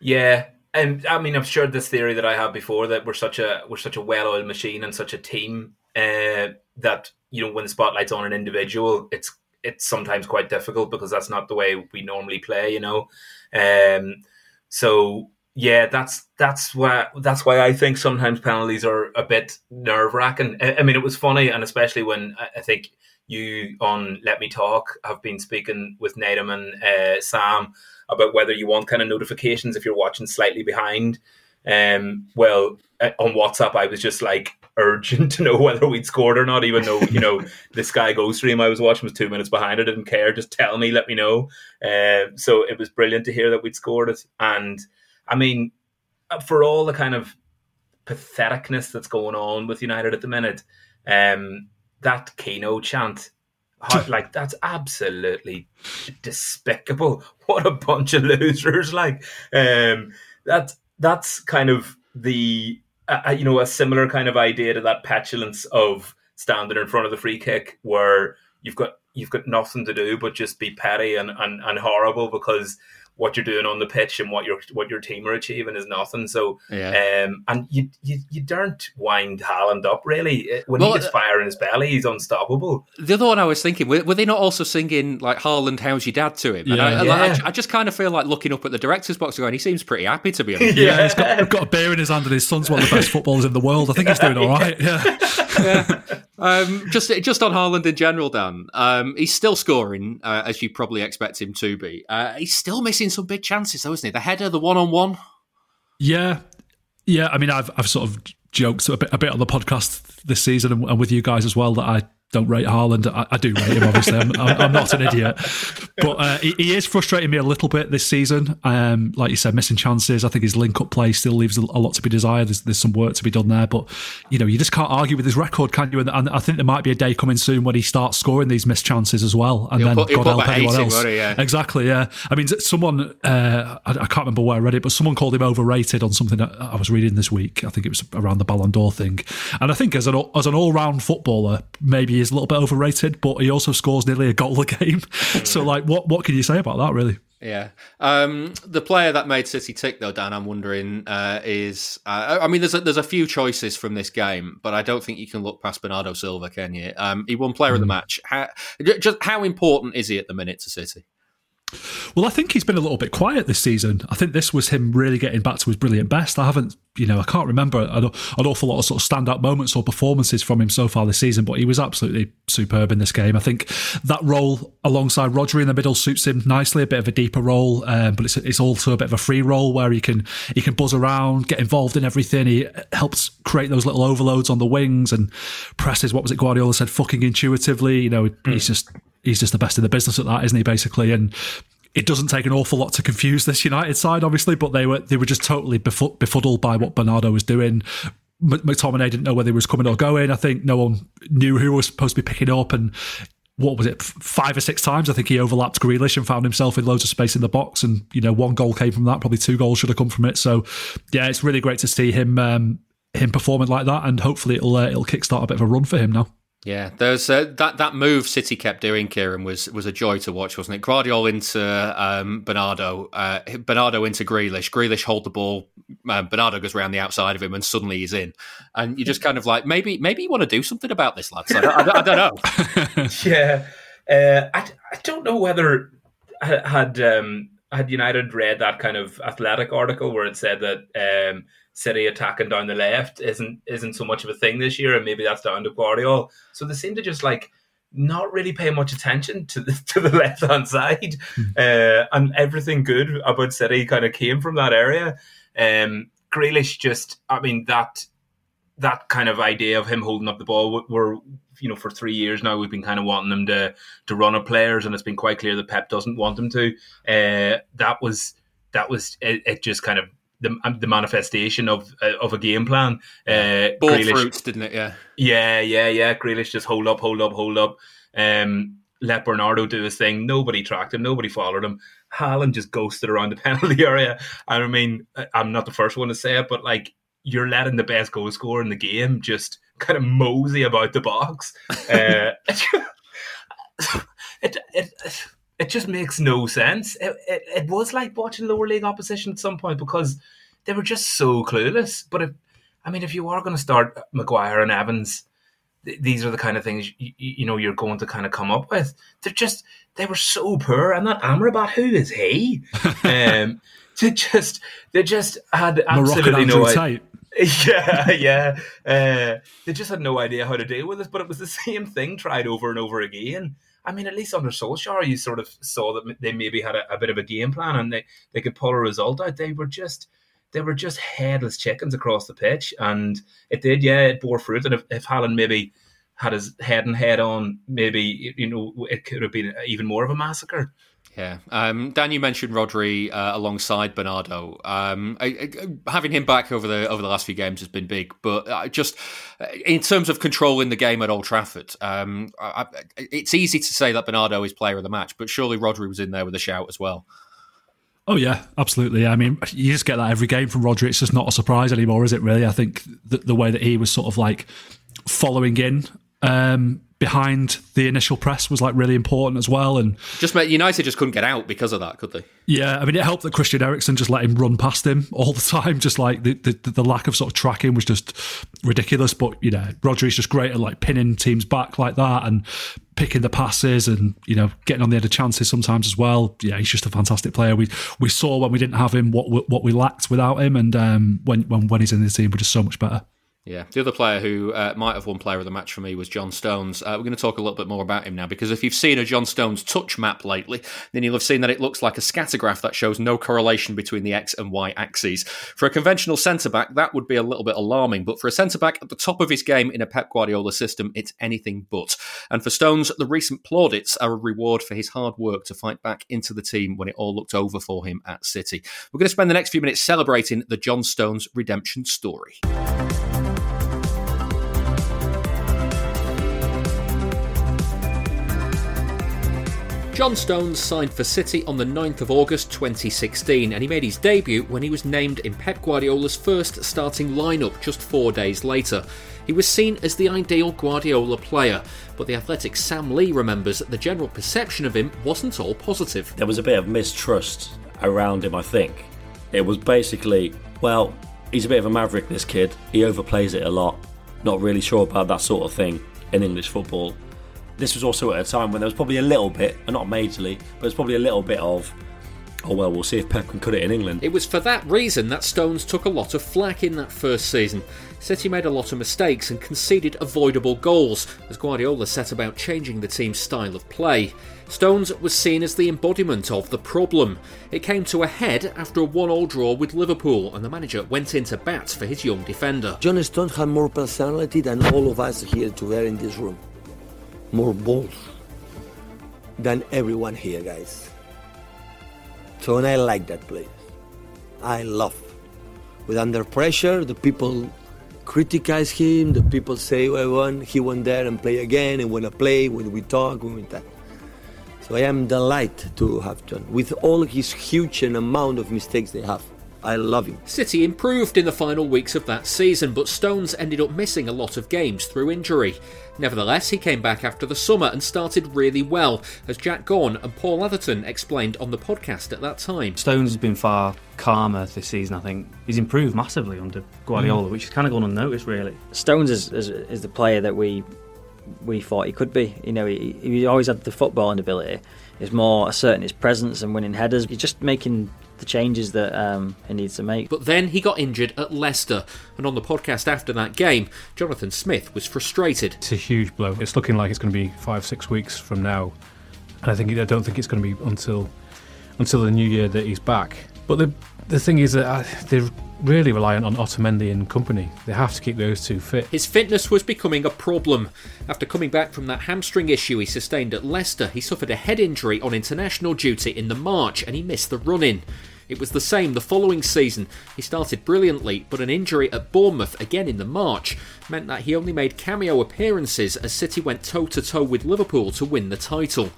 Yeah, and I mean, I've shared this theory that I have before that we're such a we're such a well-oiled machine and such a team uh, that you know when the spotlight's on an individual, it's it's sometimes quite difficult because that's not the way we normally play. You know, um, so yeah, that's that's why that's why I think sometimes penalties are a bit nerve wracking. I, I mean, it was funny, and especially when I, I think you on Let Me Talk have been speaking with Nadim and uh, Sam about whether you want kind of notifications if you're watching slightly behind. Um, well, uh, on WhatsApp, I was just like urgent to know whether we'd scored or not, even though you know the Sky Go stream I was watching was two minutes behind. I didn't care. Just tell me, let me know. Uh, so it was brilliant to hear that we'd scored it. And I mean, uh, for all the kind of patheticness that's going on with United at the minute, um, that Keano chant, like that's absolutely despicable. What a bunch of losers! Like, um, that that's kind of the uh, uh, you know a similar kind of idea to that petulance of standing in front of the free kick where you've got you've got nothing to do but just be petty and, and, and horrible because what you're doing on the pitch and what your what your team are achieving is nothing. So Yeah. um, and you, you you daren't wind Haaland up really. Uh, When Well, he gets uh, fire in his belly, he's unstoppable. The other one I was thinking, were, were they not also singing like Haaland, how's your dad to him? And Yeah. I, I- like, I I just kind of feel like looking up at the director's box going, he seems pretty happy to be honest. Yeah, he's got, got a beer in his hand, and his son's one of the best footballers in the world. I think he's doing all right. Yeah, Um, just just on Haaland in general, Dan. Um, he's still scoring uh, as you probably expect him to be. Uh, he's still missing some big chances, though, isn't he? The header, the one on one. yeah, yeah. I mean, I've I've sort of joked a bit a bit on the podcast this season and, and with you guys as well that I don't rate Haaland. I, I do rate him, obviously. I'm, I'm, not an idiot, but uh, he, he is frustrating me a little bit this season. Um, like you said, missing chances. I think his link up play still leaves a, a lot to be desired. There's, there's some work to be done there, but you know, you just can't argue with his record, can you? And, and I think there might be a day coming soon when he starts scoring these missed chances as well, and He'll then put- God help anyone else. Yeah. Exactly. Yeah. I mean, someone uh, I, I can't remember where I read it, but someone called him overrated on something I was reading this week. I think it was around the Ballon d'Or thing, and I think as an as an all round footballer, maybe he's a little bit overrated, but he also scores nearly a goal a game. so, like, what what can you say about that? Really? Yeah. Um, the player that made City tick, though, Dan, I'm wondering, uh, is uh, I mean, there's a, there's a few choices from this game, but I don't think you can look past Bernardo Silva, can you? Um, he won Player of the Match. How, just how important is he at the minute to City? Well, I think he's been a little bit quiet this season. I think this was him really getting back to his brilliant best. I haven't, you know, I can't remember an, an awful lot of sort of standout moments or performances from him so far this season, but he was absolutely superb in this game. I think that role alongside Rodri in the middle suits him nicely, a bit of a deeper role, um, but it's, it's also a bit of a free role where he can he can buzz around, get involved in everything. He helps create those little overloads on the wings and presses. What was it Guardiola said? Fucking intuitively. You know, he's just he's just the best in the business at that, isn't he? Basically, and it doesn't take an awful lot to confuse this United side, obviously, but they were they were just totally befuddled by what Bernardo was doing. McTominay didn't know whether he was coming or going. I think no one knew who was supposed to be picking up, and what was it, five or six times? I think he overlapped Grealish and found himself in loads of space in the box, and you know, one goal came from that. Probably two goals should have come from it. So, yeah, it's really great to see him um, him performing like that, and hopefully it'll uh, it'll kickstart a bit of a run for him now. Yeah, there's uh, that that move City kept doing. Ciaran was was a joy to watch, wasn't it? Gvardiol into um, Bernardo, uh, Bernardo into Grealish. Grealish hold the ball. Uh, Bernardo goes around the outside of him, and suddenly he's in. And you're just kind of like maybe maybe you want to do something about this, lads. I I, I don't know. yeah, uh, I I don't know whether I had um, had United read that kind of athletic article where it said that. Um, City attacking down the left isn't isn't so much of a thing this year, and maybe that's down to Gvardiol. So they seem to just like not really pay much attention to the to the left hand side, mm. uh, and everything good about City kind of came from that area. Um, Grealish just, I mean that that kind of idea of him holding up the ball, we're you know for three years now we've been kind of wanting them to to run at players, and it's been quite clear that Pep doesn't want them to. Uh, that was that was it, it just kind of the, um, the manifestation of uh, of a game plan. Uh, Ball Grealish, fruits, didn't it? Yeah, yeah, yeah, yeah. Grealish just hold up, hold up, hold up. Um, let Bernardo do his thing. Nobody tracked him. Nobody followed him. Haaland just ghosted around the penalty area. I mean, I'm not the first one to say it, but like you're letting the best goal scorer in the game just kind of mosey about the box. uh, it, it, it just makes no sense. It, it, it, was like watching lower league opposition at some point because they were just so clueless. But if, I mean, if you are going to start Maguire and Evans, th- these are the kind of things you, you, know you're going to kind of come up with. They're just they were so poor, and that Amrabat, who is he? um, they just they just had absolutely no idea. Yeah, yeah. Uh, they just had no idea how to deal with this, but it was the same thing tried over and over again. I mean, at least under Solskjaer, you sort of saw that they maybe had a, a, bit of a game plan and they, they could pull a result out. They were just they were just headless chickens across the pitch, and it did, yeah, it bore fruit. And if, if Haaland maybe had his head and head on, maybe you know it could have been even more of a massacre. Yeah, um, Dan, you mentioned Rodri uh, alongside Bernardo. Um, I, I, having him back over the over the last few games has been big, but uh, just uh, in terms of controlling the game at Old Trafford, um, I, it's easy to say that Bernardo is player of the match, but surely Rodri was in there with a shout as well. Oh yeah, absolutely. I mean, you just get that every game from Rodri. It's just not a surprise anymore, is it? Really, I think the, the way that he was sort of like following in um, behind the initial press was like really important as well. And just meant United just couldn't get out because of that, could they? Yeah, I mean, it helped that Christian Eriksen just let him run past him all the time. Just like the, the, the lack of sort of tracking was just ridiculous. But you know, Rodri's just great at like pinning teams back like that and picking the passes and you know getting on the end of chances sometimes as well. Yeah, he's just a fantastic player. We we saw when we didn't have him what what we lacked without him, and um, when when when he's in the team, we're just so much better. Yeah, the other player who uh, might have won player of the match for me was John Stones. Uh, we're going to talk a little bit more about him now because if you've seen a John Stones touch map lately, then you'll have seen that it looks like a scatter graph that shows no correlation between the X and Y axes. For a conventional centre back, that would be a little bit alarming, but for a centre back at the top of his game in a Pep Guardiola system, it's anything but. And for Stones, the recent plaudits are a reward for his hard work to fight back into the team when it all looked over for him at City. We're going to spend the next few minutes celebrating the John Stones redemption story. John Stones signed for City on the 9th of August 2016 and he made his debut when he was named in Pep Guardiola's first starting lineup just four days later. He was seen as the ideal Guardiola player, but the Athletic Sam Lee remembers that the general perception of him wasn't all positive. There was a bit of mistrust around him, I think. It was basically, well, he's a bit of a maverick, this kid. He overplays it a lot. Not really sure about that sort of thing in English football. This was also at a time when there was probably a little bit, and not majorly, but there's probably a little bit of, oh well, we'll see if Pep can cut it in England. It was for that reason that Stones took a lot of flack in that first season. City made a lot of mistakes and conceded avoidable goals as Guardiola set about changing the team's style of play. Stones was seen as the embodiment of the problem. It came to a head after a one-all draw with Liverpool, and the manager went into bat for his young defender. John Stones had more personality than all of us here together in this room. More balls than everyone here, guys. So, and I like that place. I love. With under pressure, the people criticize him. The people say, "Well, he went there and play again, and wanna play." When we talk, when we talk. So I am delighted to have John, with all his huge and amount of mistakes they have. I love him. City improved in the final weeks of that season, but Stones ended up missing a lot of games through injury. Nevertheless, he came back after the summer and started really well, as Jack Gaughan and Paul Atherton explained on the podcast at that time. Stones has been far calmer this season, I think. He's improved massively under Guardiola, mm. which has kind of gone unnoticed, really. Stones is, is, is the player that we we thought he could be. You know, he, he always had the footballing ability. It's more asserting his presence and winning headers. He's just making the changes that um, he needs to make. But then he got injured at Leicester, and on the podcast after that game, Jonathan Smith was frustrated. It's a huge blow. It's looking like it's going to be five, six weeks from now, and I think I don't think it's going to be until until the new year that he's back. But the the thing is that uh, they're really reliant on Otamendi and company. They have to keep those two fit. His fitness was becoming a problem. After coming back from that hamstring issue he sustained at Leicester, he suffered a head injury on international duty in the March and he missed the run in. It was the same the following season. He started brilliantly, but an injury at Bournemouth again in the March meant that he only made cameo appearances as City went toe to toe with Liverpool to win the title.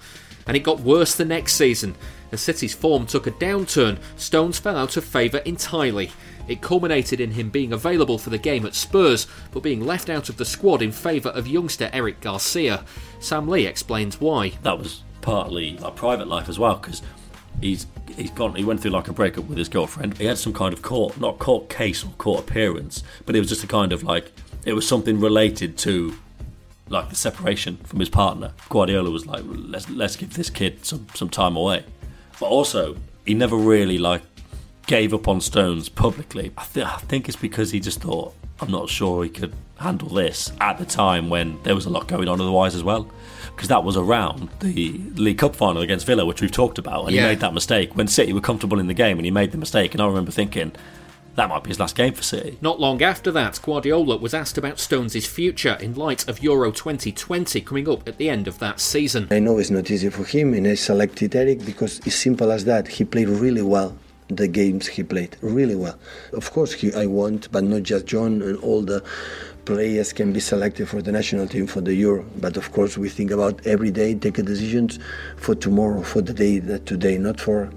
And it got worse the next season. As City's form took a downturn, Stones fell out of favour entirely. It culminated in him being available for the game at Spurs, but being left out of the squad in favour of youngster Eric Garcia. Sam Lee explains why. That was partly a private life as well, because he's he's gone. He went through like a breakup with his girlfriend. He had some kind of court, not court case or court appearance, but it was just a kind of like it was something related to like the separation from his partner. Guardiola was like, let's let's give this kid some some time away, but also he never really like gave up on Stones publicly. I, th- I think it's because he just thought, I'm not sure he could handle this at the time when there was a lot going on otherwise as well. Because that was around the League Cup final against Villa, which we've talked about, and yeah. he made that mistake when City were comfortable in the game, and he made the mistake. And I remember thinking, that might be his last game for City. Not long after that, Guardiola was asked about Stones' future in light of Euro 2020 coming up at the end of that season. I know it's not easy for him, and I selected Eric because it's simple as that. He played really well the games he played really well. Of course, he, I want, but not just John and all the players can be selected for the national team for the Euro. But of course, we think about every day, take decisions for tomorrow, for the day that today, not for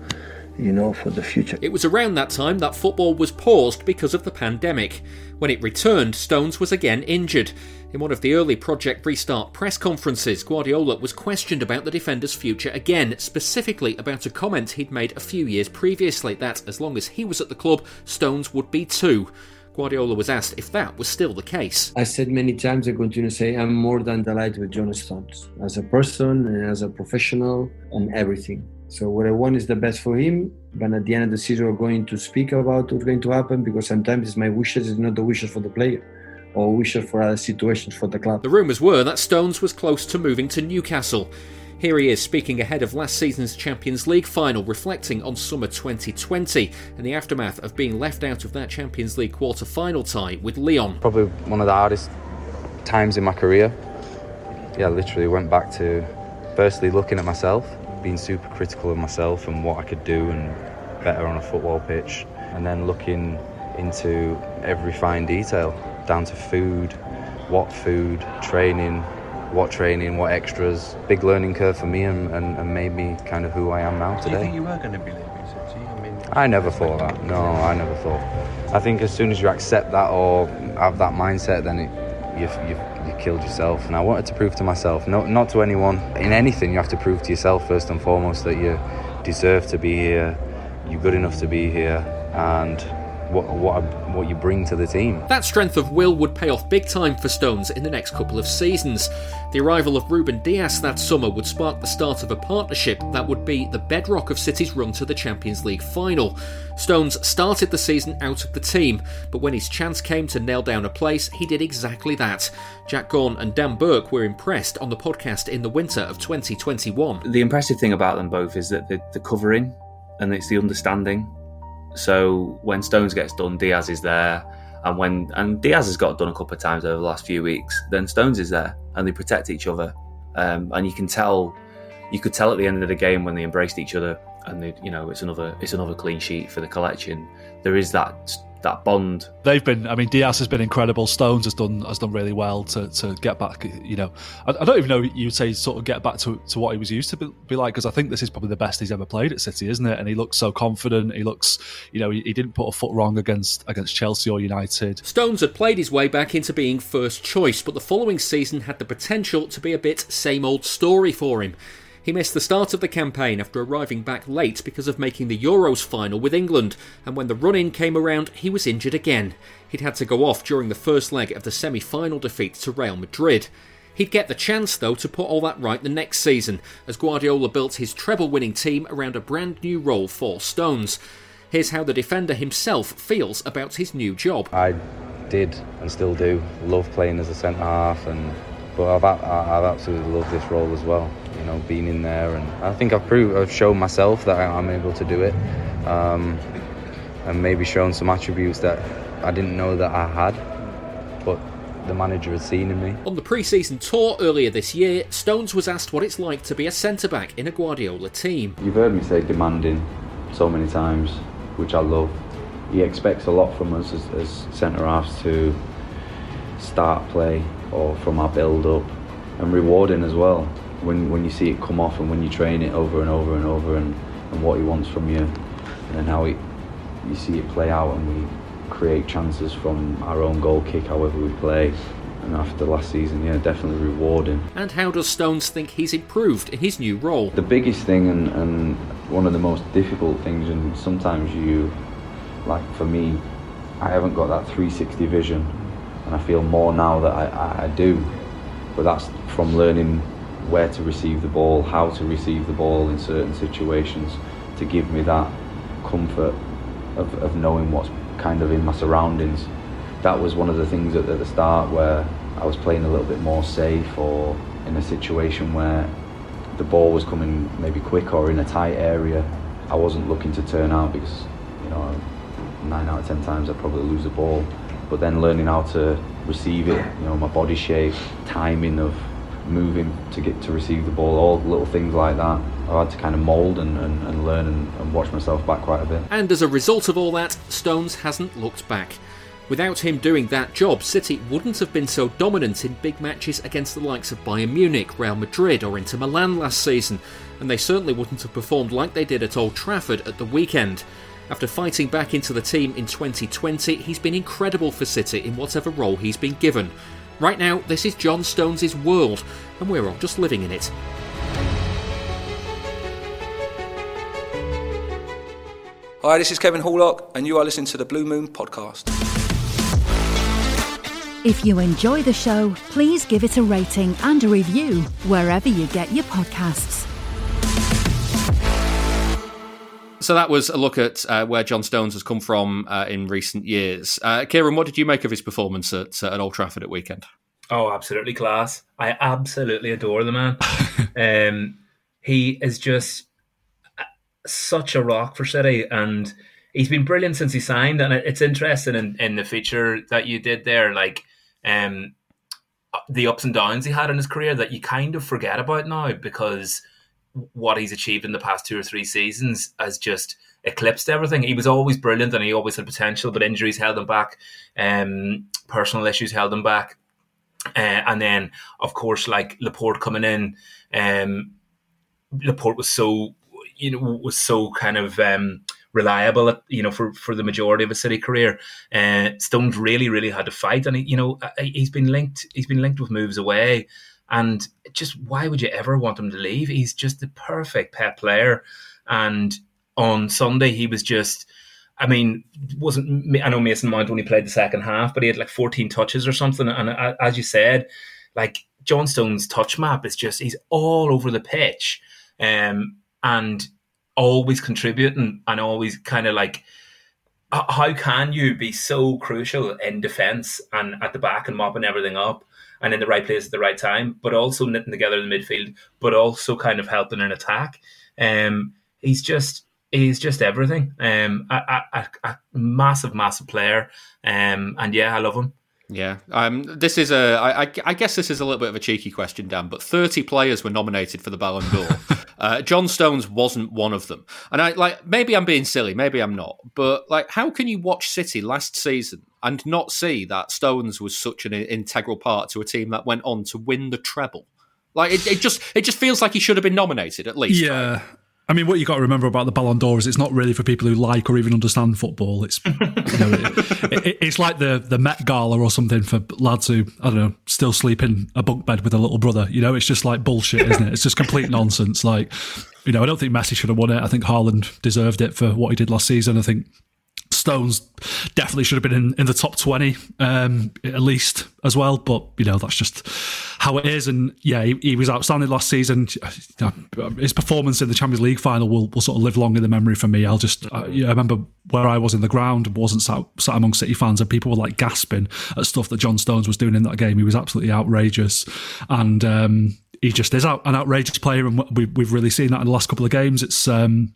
you know, for the future. It was around that time that football was paused because of the pandemic. When it returned, Stones was again injured. In one of the early Project Restart press conferences, Guardiola was questioned about the defender's future again, specifically about a comment he'd made a few years previously that as long as he was at the club, Stones would be too. Guardiola was asked if that was still the case. I said many times, I continue to say, I'm more than delighted with John Stones as a person and as a professional and everything. So what I want is the best for him, but at the end of the season, we're going to speak about what's going to happen because sometimes it's my wishes, it's not the wishes for the player or wishes for other situations for the club. The rumours were that Stones was close to moving to Newcastle. Here he is speaking ahead of last season's Champions League final, reflecting on summer 2020 and the aftermath of being left out of that Champions League quarter final tie with Lyon. Probably one of the hardest times in my career. Yeah, literally went back to firstly looking at myself being super critical of myself and what I could do and better on a football pitch, and then looking into every fine detail, down to food, what food, training, what training, what extras. Big learning curve for me and, and, and made me kind of who I am now today. Do you think you were going to be leaving City? I mean, I never thought that. No, I never thought. I think as soon as you accept that or have that mindset, then it, you've, you've you killed yourself. And I wanted to prove to myself, no, not to anyone, in anything, you have to prove to yourself first and foremost that you deserve to be here, you're good enough to be here, and what what what you bring to the team. That strength of will would pay off big time for Stones in the next couple of seasons. The arrival of Ruben Dias that summer would spark the start of a partnership that would be the bedrock of City's run to the Champions League final. Stones started the season out of the team, but when his chance came to nail down a place, he did exactly that. Jack Gaughan and Dan Burke were impressed on the podcast in the winter of 2021. The impressive thing about them both is that the, the covering and it's the understanding. So when Stones gets done, Dias is there, and when and Dias has got done a couple of times over the last few weeks, then Stones is there, and they protect each other, um, and you can tell, you could tell at the end of the game when they embraced each other, and they, you know it's another it's another clean sheet for the collection. There is that that bond. They've been. I mean, Dias has been incredible. Stones has done has done really well to, to get back. You know, I, I don't even know you'd say sort of get back to, to what he was used to be, be like because I think this is probably the best he's ever played at City, isn't it? And he looks so confident. He looks, you know, he, he didn't put a foot wrong against against Chelsea or United. Stones had played his way back into being first choice, but the following season had the potential to be a bit same old story for him. He missed the start of the campaign after arriving back late because of making the Euros final with England, and when the run in came around, he was injured again. He'd had to go off during the first leg of the semi final defeat to Real Madrid. He'd get the chance, though, to put all that right the next season, as Guardiola built his treble winning team around a brand new role for Stones. Here's how the defender himself feels about his new job. I did and still do love playing as a centre half, and but I've I've absolutely loved this role as well. You know, being in there, and I think I've proved I've shown myself that I'm able to do it, um, and maybe shown some attributes that I didn't know that I had, but the manager had seen in me. On the pre season tour earlier this year, Stones was asked what it's like to be a centre back in a Guardiola team. You've heard me say demanding so many times, which I love. He expects a lot from us as, as centre halves to start play or from our build up and rewarding as well when when you see it come off and when you train it over and over and over and, and what he wants from you and then how it, you see it play out and we create chances from our own goal kick however we play and after last season yeah definitely rewarding And how does Stones think he's improved in his new role? the biggest thing and, and one of the most difficult things and sometimes you like for me I haven't got that 360 vision and I feel more now that I, I, I do but that's from learning where to receive the ball how to receive the ball in certain situations to give me that comfort of, of knowing what's kind of in my surroundings. That was one of the things at, at the start where I was playing a little bit more safe or in a situation where the ball was coming maybe quick or in a tight area. I wasn't looking to turn out because you know nine out of ten times I'd probably lose the ball. But then learning how to receive it you know my body shape timing of moving to get to receive the ball all little things like that I had to kind of mould and, and, and learn and, and watch myself back quite a bit And as a result of all that, Stones hasn't looked back. Without him doing that job, City wouldn't have been so dominant in big matches against the likes of Bayern Munich, Real Madrid, or Inter Milan last season, and they certainly wouldn't have performed like they did at Old Trafford at the weekend. After fighting back into the team in 2020, he's been incredible for City in whatever role he's been given. Right now, this is John Stones' world, and we're all just living in it. Hi, this is Kevin Horlock, and you are listening to the Blue Moon Podcast. If you enjoy the show, please give it a rating and a review wherever you get your podcasts. So that was a look at uh, where John Stones has come from uh, in recent years. Uh, Ciaran, what did you make of his performance at, uh, at Old Trafford at weekend? Oh, absolutely class. I absolutely adore the man. um, he is just such a rock for City, and he's been brilliant since he signed. And it's interesting in, in the feature that you did there, like um, the ups and downs he had in his career that you kind of forget about now because what he's achieved in the past two or three seasons has just eclipsed everything. He was always brilliant and he always had potential, but injuries held him back. Um, personal issues held him back. Uh, and then, of course, like Laporte coming in, um, Laporte was so, you know, was so kind of um, reliable, at, you know, for, for the majority of his City career. Uh, Stones really, really had to fight, and he, you know, he's been linked. He's been linked with moves away, and just why would you ever want him to leave? He's just the perfect Pep player, and on Sunday he was just I mean, wasn't I know Mason Mount only played the second half, but he had like 14 touches or something. And as you said, like John Stones' touch map is just he's all over the pitch, um, and always contributing and always kind of like. How can you be so crucial in defence and at the back and mopping everything up and in the right place at the right time, but also knitting together in the midfield, but also kind of helping in attack? Um, he's just he's just everything. Um, a, a, a massive, massive player. Um, and yeah, I love him. Yeah, um, this is a. I, I, I guess this is a little bit of a cheeky question, Dan. But thirty players were nominated for the Ballon d'Or. uh, John Stones wasn't one of them, and I like maybe I'm being silly, maybe I'm not. But like, how can you watch City last season and not see that Stones was such an integral part to a team that went on to win the treble? Like, it, it just it just feels like he should have been nominated at least. Yeah. I mean, what you got to remember about the Ballon d'Or is it's not really for people who like or even understand football. It's you know, it, it, it's like the the Met Gala or something for lads who I don't know still sleep in a bunk bed with a little brother. You know, it's just like bullshit, isn't it? It's just complete nonsense. Like, you know, I don't think Messi should have won it. I think Haaland deserved it for what he did last season. I think Stones definitely should have been in, in the top 20 um, at least as well. But, you know, that's just how it is. And yeah, he, he was outstanding last season. His performance in the Champions League final will, will sort of live long in the memory for me. I'll just, uh, yeah, I remember where I was in the ground, wasn't sat, sat among City fans, and people were like gasping at stuff that John Stones was doing in that game. He was absolutely outrageous. And, um, he just is out, an outrageous player, and we, have really seen that in the last couple of games. It's um,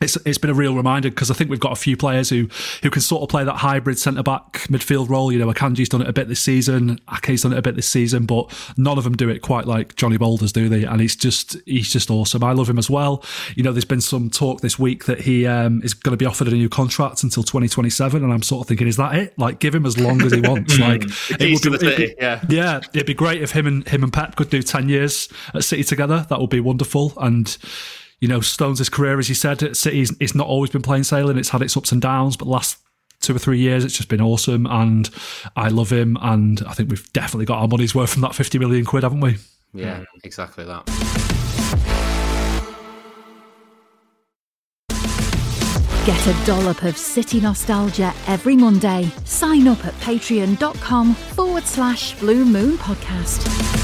it's it's been a real reminder because I think we've got a few players who who can sort of play that hybrid centre back midfield role. You know, Akanji's done it a bit this season, Ake's done it a bit this season, but none of them do it quite like Johnny Boulders, do they? And he's just he's just awesome. I love him as well. You know, there's been some talk this week that he um, is going to be offered a new contract until 2027, and I'm sort of thinking, is that it? Like, give him as long as he wants. like, it would be, it'd be, yeah, yeah, it'd be great if him and him and Pep could do 10 years at City together. That would be wonderful. And you know, Stones' career, as you said, at City, it's not always been plain sailing. It's had its ups and downs, but last two or three years, it's just been awesome. And I love him. And I think we've definitely got our money's worth from that 50 million quid, haven't we? Yeah, exactly that. Get a dollop of City nostalgia every Monday. Sign up at patreon.com forward slash blue moon podcast.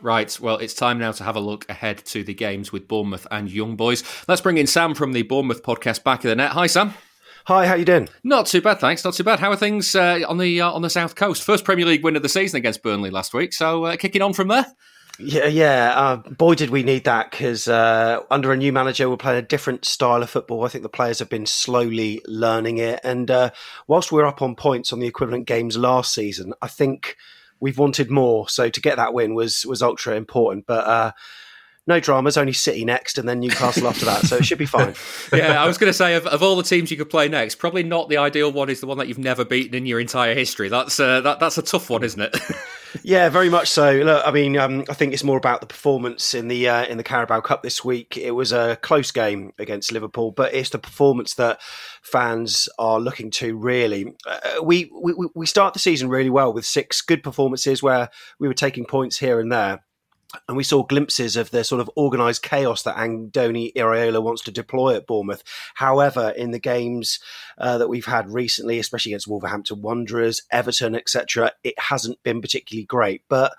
Right, well, it's time now to have a look ahead to the games with Bournemouth and Young Boys. Let's bring in Sam from the Bournemouth podcast back of the net. Hi, Sam. Hi, how you doing? Not too bad, thanks. Not too bad. How are things uh, on the uh, on the south coast? First Premier League win of the season against Burnley last week. So uh, kicking on from there. Yeah, yeah. Uh, boy, did we need that because uh, under a new manager, we're playing a different style of football. I think the players have been slowly learning it, and uh, whilst we're up on points on the equivalent games last season, I think we've wanted more. So to get that win was was ultra important. But uh, no dramas, only City next and then Newcastle after that. So it should be fine. yeah, I was going to say, of, of, all the teams you could play next, probably not the ideal one is the one that you've never beaten in your entire history. That's uh, that, that's a tough one, isn't it? yeah, very much so. Look, I mean, um, I think it's more about the performance in the uh, in the Carabao Cup this week. It was a close game against Liverpool, but it's the performance that fans are looking to. Really, uh, we, we we start the season really well with six good performances where we were taking points here and there and we saw glimpses of the sort of organised chaos that Andoni Iraola wants to deploy at Bournemouth. However, in the games uh, that we've had recently, especially against Wolverhampton Wanderers, Everton, etc., it hasn't been particularly great. But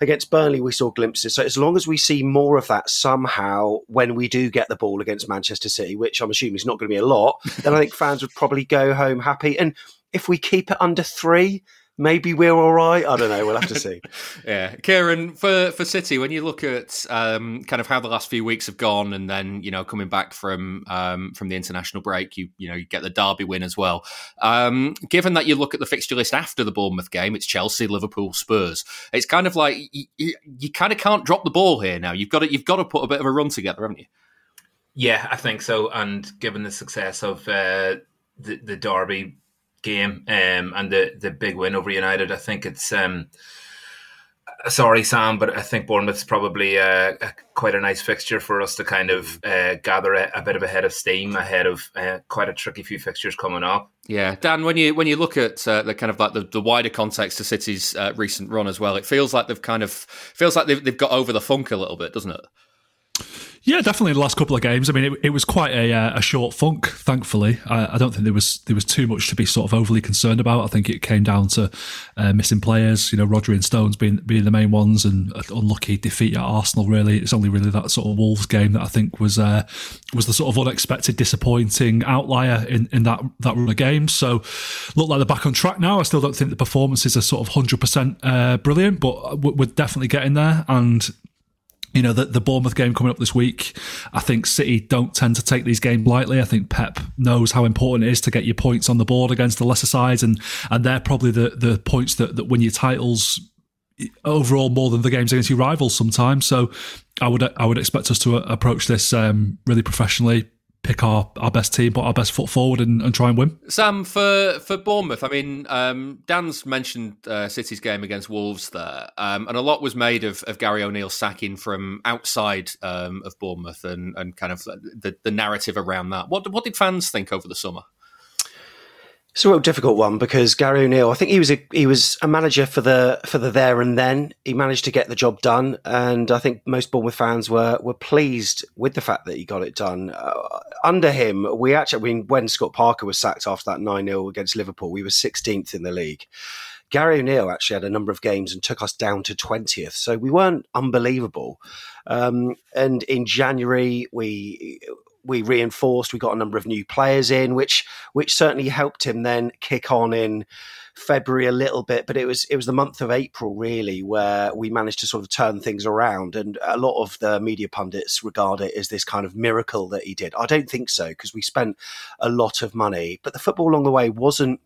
against Burnley, we saw glimpses. So as long as we see more of that somehow when we do get the ball against Manchester City, which I'm assuming is not going to be a lot, then I think fans would probably go home happy. And if we keep it under three, maybe we're all right. I don't know. We'll have to see. yeah, Ciaran, for for City, when you look at um, kind of how the last few weeks have gone, and then you know coming back from um, from the international break, you you know you get the Derby win as well. Um, given that you look at the fixture list after the Bournemouth game, it's Chelsea, Liverpool, Spurs. It's kind of like you, you, you kind of can't drop the ball here now. You've got to you've got to put a bit of a run together, haven't you? Yeah, I think so. And given the success of uh, the the Derby game um, and the the big win over United. I think it's um, sorry, Sam, but I think Bournemouth's probably uh, a, quite a nice fixture for us to kind of uh, gather a, a, bit of a head of steam ahead of uh, quite a tricky few fixtures coming up. Yeah, Dan, when you when you look at uh, the kind of like the, the wider context of City's uh, recent run as well, it feels like they've kind of feels like they've they've got over the funk a little bit, doesn't it? Yeah, definitely the last couple of games. I mean, it, it was quite a, uh, a short funk. Thankfully, I, I, don't think there was there was too much to be sort of overly concerned about. I think it came down to uh, missing players. You know, Rodri and Stones being being the main ones, and unlucky defeat at Arsenal. Really, it's only really that sort of Wolves game that I think was uh, was the sort of unexpected, disappointing outlier in, in that that run of games. So, look like they're back on track now. I still don't think the performances are sort of hundred uh, percent brilliant, but we're definitely getting there. And you know, the, the Bournemouth game coming up this week, I think City don't tend to take these games lightly. I think Pep knows how important it is to get your points on the board against the lesser sides, and and they're probably the, the points that, that win your titles overall more than the games against your rivals sometimes. So I would I would expect us to approach this um, really professionally, pick our, our best team, put our best foot forward, and, and try and win. Sam, for for Bournemouth, I mean, um, Dan's mentioned uh, City's game against Wolves there, um, and a lot was made of, of Gary O'Neill sacking from outside um, of Bournemouth and, and kind of the, the narrative around that. What what did fans think over the summer? It's a real difficult one because Gary O'Neill, I think he was a he was a manager for the for the there and then. He managed to get the job done, and I think most Bournemouth fans were were pleased with the fact that he got it done. Uh, under him, we actually, I mean, when Scott Parker was sacked after that nine 0 against Liverpool, we were 16th in the league. Gary O'Neill actually had a number of games and took us down to 20th, so we weren't unbelievable. Um, and in January, we we reinforced. We got a number of new players in, which which certainly helped him then kick on in February a little bit. But it was it was the month of April really where we managed to sort of turn things around, and a lot of the media pundits regard it as this kind of miracle that he did. I don't think so because we spent a lot of money, but the football along the way wasn't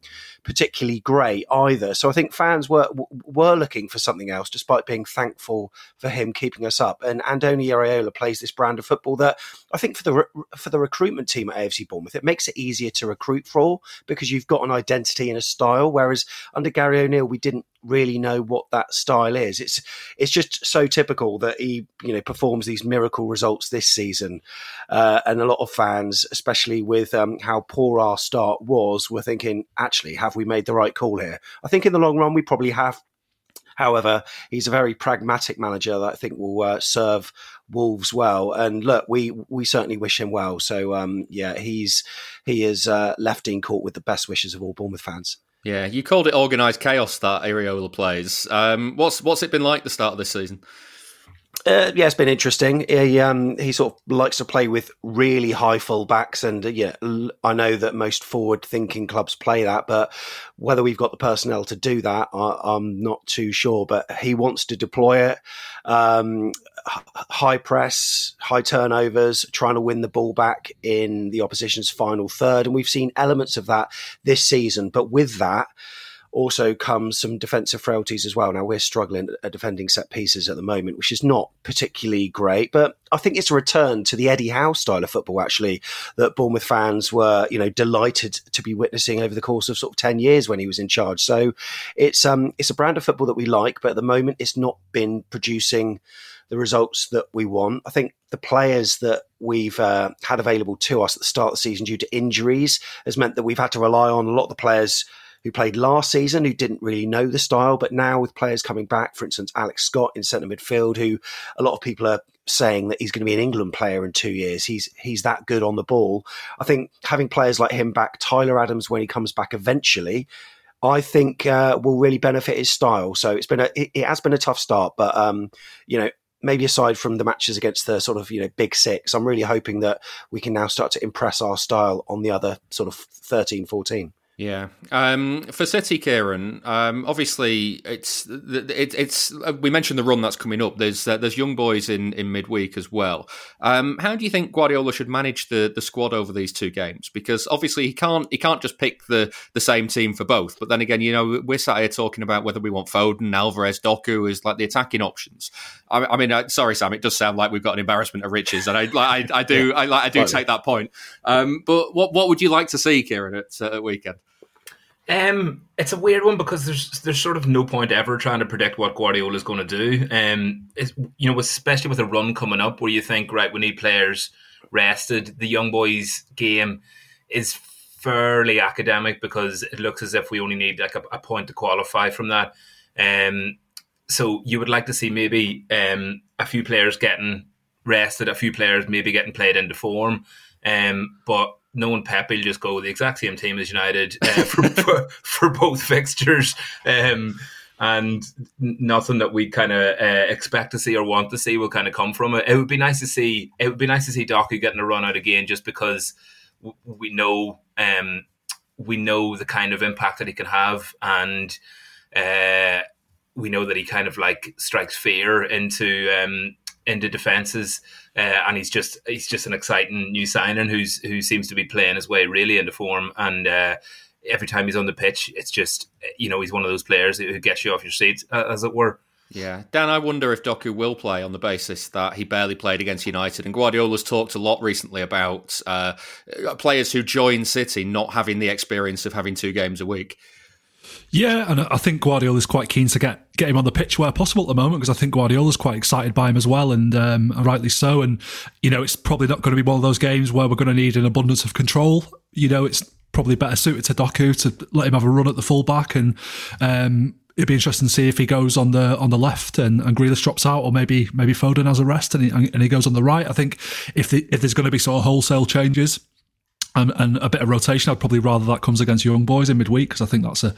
particularly great either. So I think fans were were looking for something else, despite being thankful for him keeping us up. And Andoni Iraola plays this brand of football that I think for the for the recruitment team at AFC Bournemouth, it makes it easier to recruit for because you've got an identity and a style. Whereas under Gary O'Neill, we didn't really know what that style is. It's it's just so typical that he you know performs these miracle results this season, uh, and a lot of fans, especially with um, how poor our start was, were thinking, actually, have we made the right call here? I think in the long run, we probably have. However, he's a very pragmatic manager that I think will uh, serve Wolves well. And look, we we certainly wish him well. So um, yeah, he's he is uh, left Dean Court with the best wishes of all Bournemouth fans. Yeah, you called it organised chaos that Iraola plays. Um, what's what's it been like the start of this season? Uh, yeah, it's been interesting. He um, he sort of likes to play with really high full backs, and uh, yeah, I know that most forward-thinking clubs play that, but whether we've got the personnel to do that, I, am not too sure. But he wants to deploy it. Um, high press, high turnovers, trying to win the ball back in the opposition's final third, and we've seen elements of that this season. But with that also comes some defensive frailties as well. Now we're struggling at defending set pieces at the moment, which is not particularly great. But I think it's a return to the Eddie Howe style of football, actually, that Bournemouth fans were, you know, delighted to be witnessing over the course of sort of ten years when he was in charge. So it's um it's a brand of football that we like, but at the moment it's not been producing the results that we want. I think the players that we've uh, had available to us at the start of the season due to injuries has meant that we've had to rely on a lot of the players who played last season, who didn't really know the style, but now with players coming back, for instance, Alex Scott in centre midfield, who a lot of people are saying that he's going to be an England player in two years. He's he's that good on the ball. I think having players like him back, Tyler Adams when he comes back eventually, I think uh, will really benefit his style. So it's been a it, it has been a tough start, but um, you know maybe aside from the matches against the sort of you know big six, I'm really hoping that we can now start to impress our style on the other sort of 13, 14. Yeah. Um, for City, Ciaran, um, obviously it's it, it's uh, we mentioned the run that's coming up. There's uh, there's young boys in, in midweek as well. Um, how do you think Guardiola should manage the, the squad over these two games? Because obviously he can't he can't just pick the, the same team for both. But then again, you know we're sat here talking about whether we want Foden, Alvarez, Doku as like the attacking options. I, I mean, uh, sorry Sam, it does sound like we've got an embarrassment of riches, and I like, I, I do yeah, I, like, I do take that point. Um, but what what would you like to see, Ciaran, at, uh, at weekend? Um, it's a weird one because there's there's sort of no point ever trying to predict what Guardiola is going to do. Um, you know, especially with a run coming up where you think, right, we need players rested. The young boys game is fairly academic because it looks as if we only need like a, a point to qualify from that. Um, so you would like to see maybe um, a few players getting rested, a few players maybe getting played into form. Um, but knowing Pep, he'll just go with the exact same team as United uh, for, for, for both fixtures. Um, and nothing that we kind of uh, expect to see or want to see will kind of come from it. It would be nice to see. It would be nice to see Doku getting a run out again, just because w- we know um, we know the kind of impact that he can have, and uh, we know that he kind of like strikes fear into um, into defenses, uh, and he's just he's just an exciting new signing who's who seems to be playing his way really into form and. Uh, every time he's on the pitch, it's just you know he's one of those players who gets you off your seat, uh, as it were. Yeah, Dan, I wonder if Doku will play on the basis that he barely played against United. And Guardiola's talked a lot recently about uh, players who join City not having the experience of having two games a week. Yeah, and I think Guardiola is quite keen to get get him on the pitch where possible at the moment because I think Guardiola is quite excited by him as well, and um, rightly so. And you know, it's probably not going to be one of those games where we're going to need an abundance of control. You know, it's probably better suited to Doku to let him have a run at the fullback, and um, it'd be interesting to see if he goes on the on the left and, and Grealish drops out, or maybe maybe Foden has a rest and he, and he goes on the right. I think if the, if there's going to be sort of wholesale changes. And, and a bit of rotation. I'd probably rather that comes against young boys in midweek because I think that's a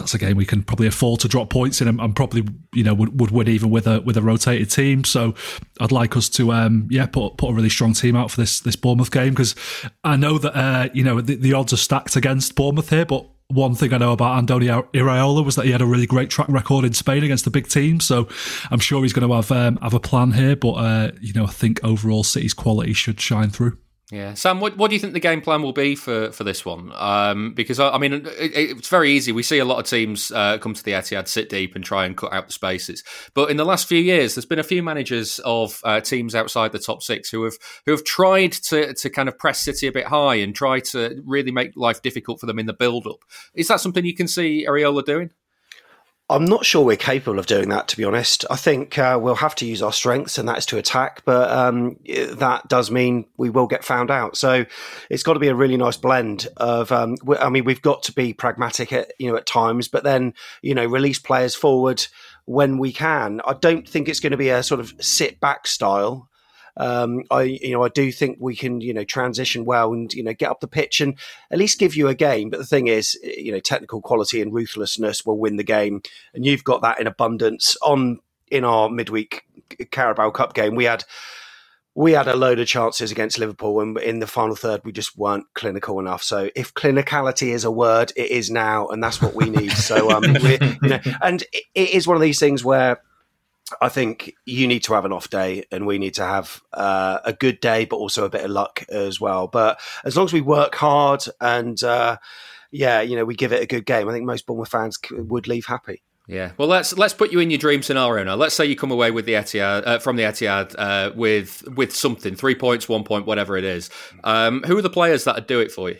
that's a game we can probably afford to drop points in and, and, probably you know would, would win even with a with a rotated team. So I'd like us to um, yeah put put a really strong team out for this this Bournemouth game because I know that uh, you know the, the, odds are stacked against Bournemouth here, but. One thing I know about Andoni Iraola was that he had a really great track record in Spain against the big teams, so I'm sure he's going to have um, have a plan here. But uh, you know, I think overall City's quality should shine through. Yeah, Sam, what, what do you think the game plan will be for, for this one? Um, because I, I mean, it, it's very easy. We see a lot of teams uh, come to the Etihad, sit deep, and try and cut out the spaces. But in the last few years, there's been a few managers of uh, teams outside the top six who have who have tried to to kind of press City a bit high and try to really make life difficult for them in the build up. Is that something you can see Iraola doing? I'm not sure we're capable of doing that, to be honest. I think uh, we'll have to use our strengths, and that is to attack. But um, that does mean we will get found out. So it's got to be a really nice blend of. Um, I mean, we've got to be pragmatic at you know at times, but then you know release players forward when we can. I don't think it's going to be a sort of sit back style. Um, I you know I do think we can you know transition well and you know get up the pitch and at least give you a game. But the thing is, you know, technical quality and ruthlessness will win the game, and you've got that in abundance. On in our midweek Carabao Cup game, we had we had a load of chances against Liverpool, and in the final third, we just weren't clinical enough. So, if clinicality is a word, it is now, and that's what we need. so, um, you know, and it is one of these things where I think you need to have an off day, and we need to have uh, a good day, but also a bit of luck as well. But as long as we work hard and uh, yeah, you know, we give it a good game, I think most Bournemouth fans would leave happy. Yeah, well, let's let's put you in your dream scenario now. Let's say you come away with the Etihad uh, from the Etihad uh, with with something, three points, one point, whatever it is. Um, who are the players that would do it for you?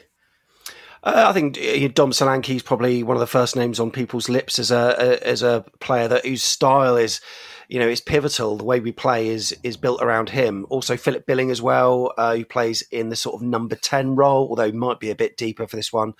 Uh, I think uh, Dom Solanke is probably one of the first names on people's lips as a, a as a player that whose style is you know, it's pivotal. The way we play is is built around him. Also, Philip Billing as well, uh, who plays in the sort of number ten role, although he might be a bit deeper for this one.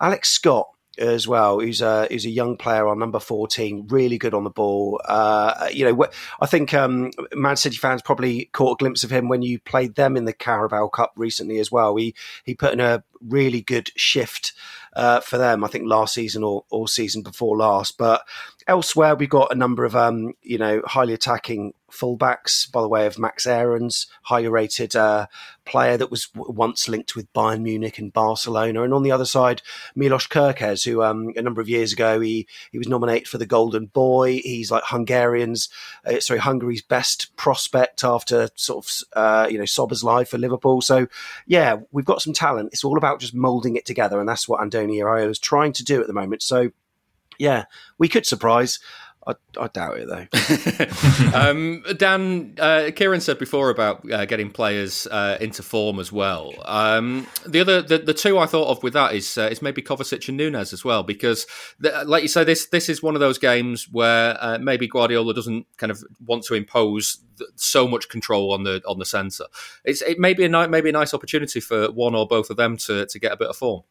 Alex Scott as well, who's a who's a young player on number fourteen, really good on the ball. Uh, you know, I think um, Man City fans probably caught a glimpse of him when you played them in the Carabao Cup recently as well. He he put in a really good shift uh, for them. I think last season or, or season before last, but elsewhere we've got a number of um, you know highly attacking fullbacks by the way of Max Aarons, highly rated uh, player that was once linked with Bayern Munich and Barcelona. And on the other side, Milos Kerkez, who um, a number of years ago he he was nominated for the Golden Boy. He's like Hungarians, uh, sorry, Hungary's best prospect after sort of uh, you know Szoboszlai for Liverpool. So yeah, we've got some talent. It's all about just moulding it together, and that's what Andoni Iraola is trying to do at the moment. So yeah, we could surprise. I, I doubt it though. um, Dan, uh, Ciaran said before about uh, getting players uh, into form as well. Um, the other, the, the two I thought of with that is uh, is maybe Kovacic and Nunes as well, because the, like you say, this this is one of those games where uh, maybe Guardiola doesn't kind of want to impose so much control on the on the centre. It's it may be a maybe a nice opportunity for one or both of them to to get a bit of form.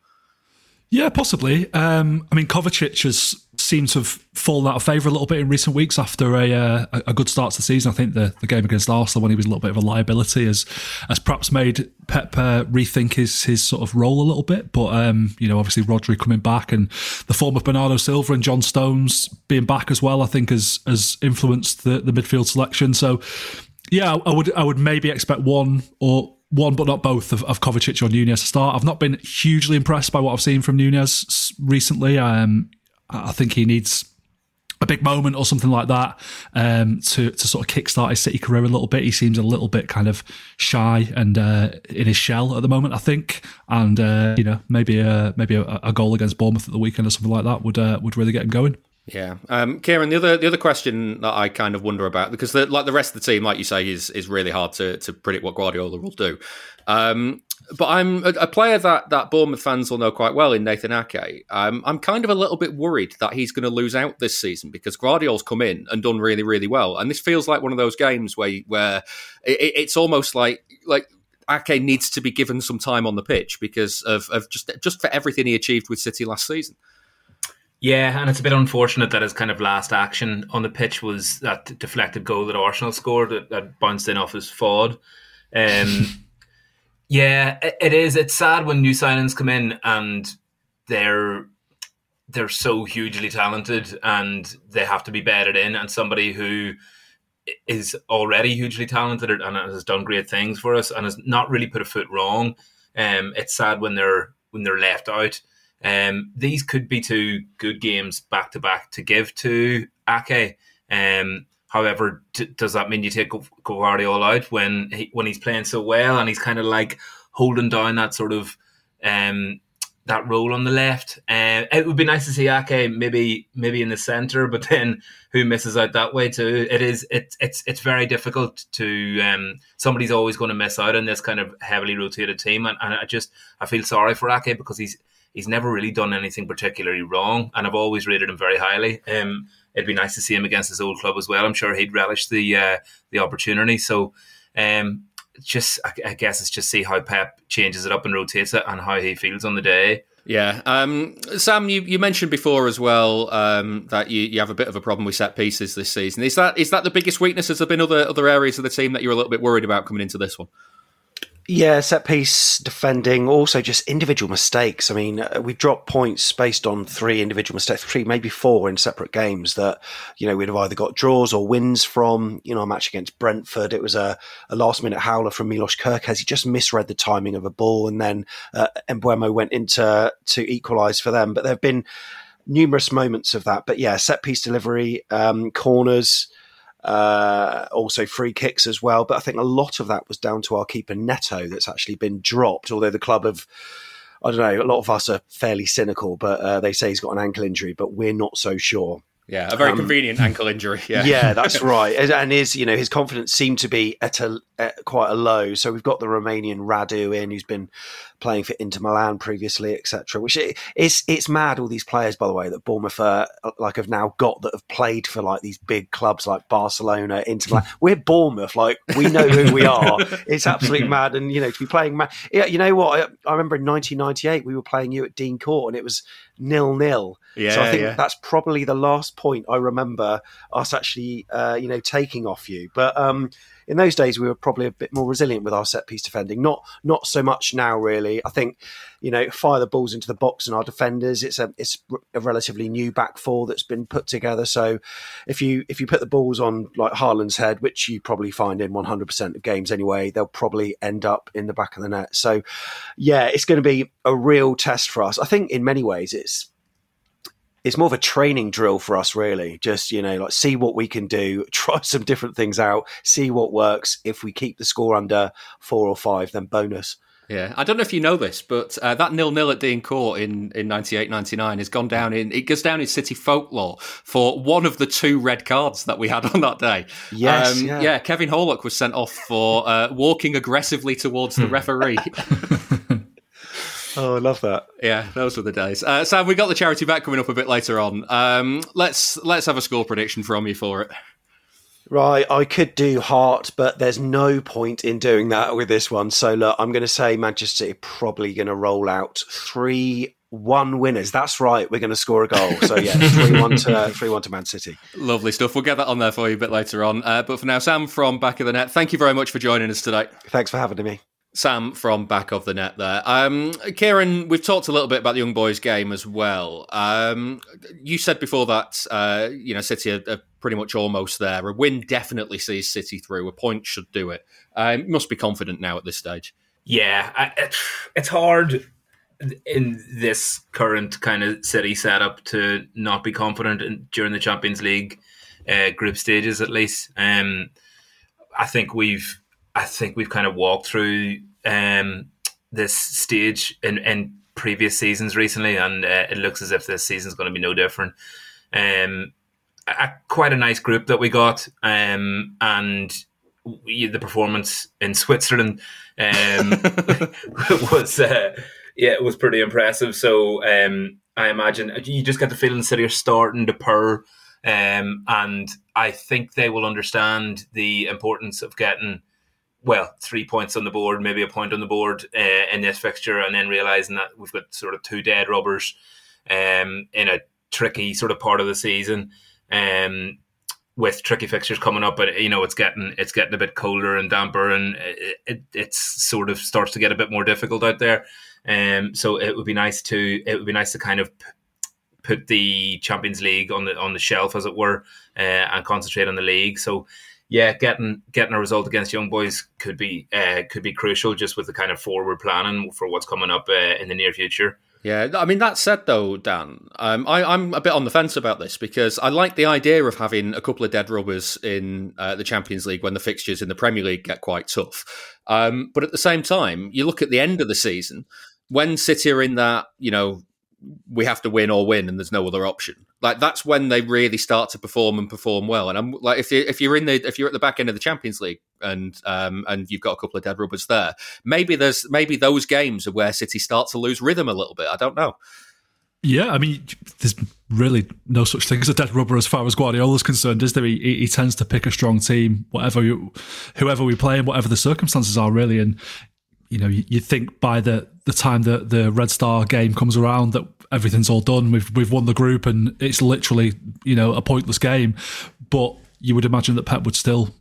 Yeah, possibly. Um, I mean, Kovacic has seemed to have fallen out of favour a little bit in recent weeks after a uh, a good start to the season. I think the, the game against Arsenal when he was a little bit of a liability has has perhaps made Pep uh, rethink his his sort of role a little bit. But um, you know, obviously Rodri coming back and the form of Bernardo Silva and John Stones being back as well, I think has has influenced the, the midfield selection. So yeah, I would I would maybe expect one or one but not both of, of Kovacic or Nunes to start. I've not been hugely impressed by what I've seen from Nunes recently. Um, I think he needs a big moment or something like that um, to to sort of kickstart his City career a little bit. He seems a little bit kind of shy and uh, in his shell at the moment, I think. And uh, you know, maybe a, maybe a, a goal against Bournemouth at the weekend or something like that would uh, would really get him going. Yeah, um, Ciaran. The other the other question that I kind of wonder about because the, like the rest of the team, like you say, is is really hard to to predict what Guardiola will do. Um, but I'm a, a player that that Bournemouth fans will know quite well in Nathan Ake. Um, I'm kind of a little bit worried that he's going to lose out this season because Gvardiol's come in and done really really well, and this feels like one of those games where where it, it's almost like like. Ake needs to be given some time on the pitch because of, of just just for everything he achieved with City last season. Yeah, and it's a bit unfortunate that his kind of last action on the pitch was that deflected goal that Arsenal scored that, that bounced in off his forward. Um, yeah, it, it is. It's sad when new signings come in and they're they're so hugely talented and they have to be bedded in, and somebody who is already hugely talented and has done great things for us and has not really put a foot wrong. Um, it's sad when they're when they're left out. Um, these could be two good games back to back to give to Ake. Um, however, t- does that mean you take Gvardiol out when he, when he's playing so well and he's kind of like holding down that sort of um, that role on the left? Uh, it would be nice to see Ake maybe maybe in the centre, but then who misses out that way too? It is it's it's it's very difficult to um, somebody's always going to miss out in this kind of heavily rotated team, and, and I just I feel sorry for Ake because he's he's never really done anything particularly wrong, and I've always rated him very highly. Um, it'd be nice to see him against his old club as well. I'm sure he'd relish the uh, the opportunity. So, um, just I, I guess it's just see how Pep changes it up and rotates it, and how he feels on the day. Yeah, um, Sam, you, you mentioned before as well um, that you, you have a bit of a problem with set pieces this season. Is that is that the biggest weakness? Has there been other other areas of the team that you're a little bit worried about coming into this one? Yeah, set piece defending, also just individual mistakes. I mean, uh, we dropped points based on three individual mistakes, three, maybe four in separate games that, you know, we'd have either got draws or wins from, you know, a match against Brentford. It was a, a last minute howler from Milos Kerkez. He just misread the timing of a ball and then uh, Mbeumo went into to equalise for them. But there have been numerous moments of that. But yeah, set piece delivery, um, corners, uh, also free kicks as well. But I think a lot of that was down to our keeper Neto that's actually been dropped. Although the club have, I don't know, a lot of us are fairly cynical, but uh, they say he's got an ankle injury, but we're not so sure. Yeah, a very Um, convenient ankle injury. Yeah, yeah, that's right. And- his, you know, his confidence seemed to be at a at quite a low. So we've got the Romanian Radu in, who's been playing for Inter Milan previously, etc. Which it, it's it's mad. All these players, by the way, that Bournemouth uh, like have now got that have played for like these big clubs like Barcelona, Inter Milan. We're Bournemouth, like we know who we are. It's absolutely mad. And you know, to be playing, ma- yeah, you know what? I, I remember in 1998 we were playing you at Dean Court, and it was nil nil. So I think yeah. that's probably the last point I remember us actually, uh, you know, taking off you. But um, in those days, we were probably a bit more resilient with our set piece defending. Not not so much now, really. I think, you know, fire the balls into the box and our defenders. It's a it's a relatively new back four that's been put together. So if you if you put the balls on like Haaland's head, which you probably find in 100% of games anyway, they'll probably end up in the back of the net. So yeah, it's going to be a real test for us. I think in many ways it's it's more of a training drill for us, really. Just, you know, like see what we can do, try some different things out, see what works. If we keep the score under four or five, then bonus. Yeah, I don't know if you know this, but uh, that nil nil at Dean Court in in 98 99 has gone down in it goes down in city folklore for one of the two red cards that we had on that day. Um, Yes, yeah. Kevin Horlock was sent off for uh, walking aggressively towards the referee. Oh, I love that. Yeah, those were the days. Uh, Sam, we got the charity back coming up a bit later on. Um, let's let's have a score prediction from you for it. Right, I could do heart, but there's no point in doing that with this one. So look, I'm going to say Manchester City probably going to roll out 3 one winners. That's right. We're going to score a goal. So yeah, three one to three one to Man City. Lovely stuff. We'll get that on there for you a bit later on. Uh, but for now, Sam from Back of the Net, thank you very much for joining us today. Thanks for having me. Sam from Back of the Net there. Um, Ciaran, we've talked a little bit about the young boys game as well. Um, you said before that, uh, you know, City are, are, pretty much almost there. A win definitely sees City through. A point should do it. Um, must be confident now at this stage. Yeah, I, it's hard in this current kind of City setup to not be confident in, during the Champions League uh, group stages, at least. Um, I think we've I think we've kind of walked through um, this stage in, in previous seasons recently, and uh, it looks as if this season's going to be no different. Um, a, quite a nice group that we got, um, and we, the performance in Switzerland um, was uh, yeah, it was pretty impressive. So um, I imagine you just get the feeling the City are starting to purr, um, and I think they will understand the importance of getting well, three points on the board, maybe a point on the board uh, in this fixture, and then realizing that we've got sort of two dead rubbers um, in a tricky sort of part of the season. Um, with tricky fixtures coming up, but you know it's getting it's getting a bit colder and damper, and it, it it's sort of starts to get a bit more difficult out there. Um, so it would be nice to it would be nice to kind of put the Champions League on the on the shelf, as it were, uh, and concentrate on the league. So yeah, getting getting a result against young boys could be uh, could be crucial just with the kind of forward planning for what's coming up uh, in the near future. Yeah, I mean that said though, Dan, um, I, am a bit on the fence about this because I like the idea of having a couple of dead rubbers in uh, the Champions League when the fixtures in the Premier League get quite tough. Um, but at the same time, you look at the end of the season when City are in that you know we have to win or win and there's no other option like that's when they really start to perform and perform well and i'm like if you if you're in the if you're at the back end of the champions league and um and you've got a couple of dead rubbers there maybe there's maybe those games are where city start to lose rhythm a little bit i don't know yeah, I mean, there's really no such thing as a dead rubber as far as Guardiola's concerned, is there? He, he tends to pick a strong team, whatever you, whoever we play and whatever the circumstances are, really. And you know, you, you think by the the time that the Red Star game comes around that everything's all done. We've we've won the group, and it's literally you know a pointless game. But you would imagine that Pep would still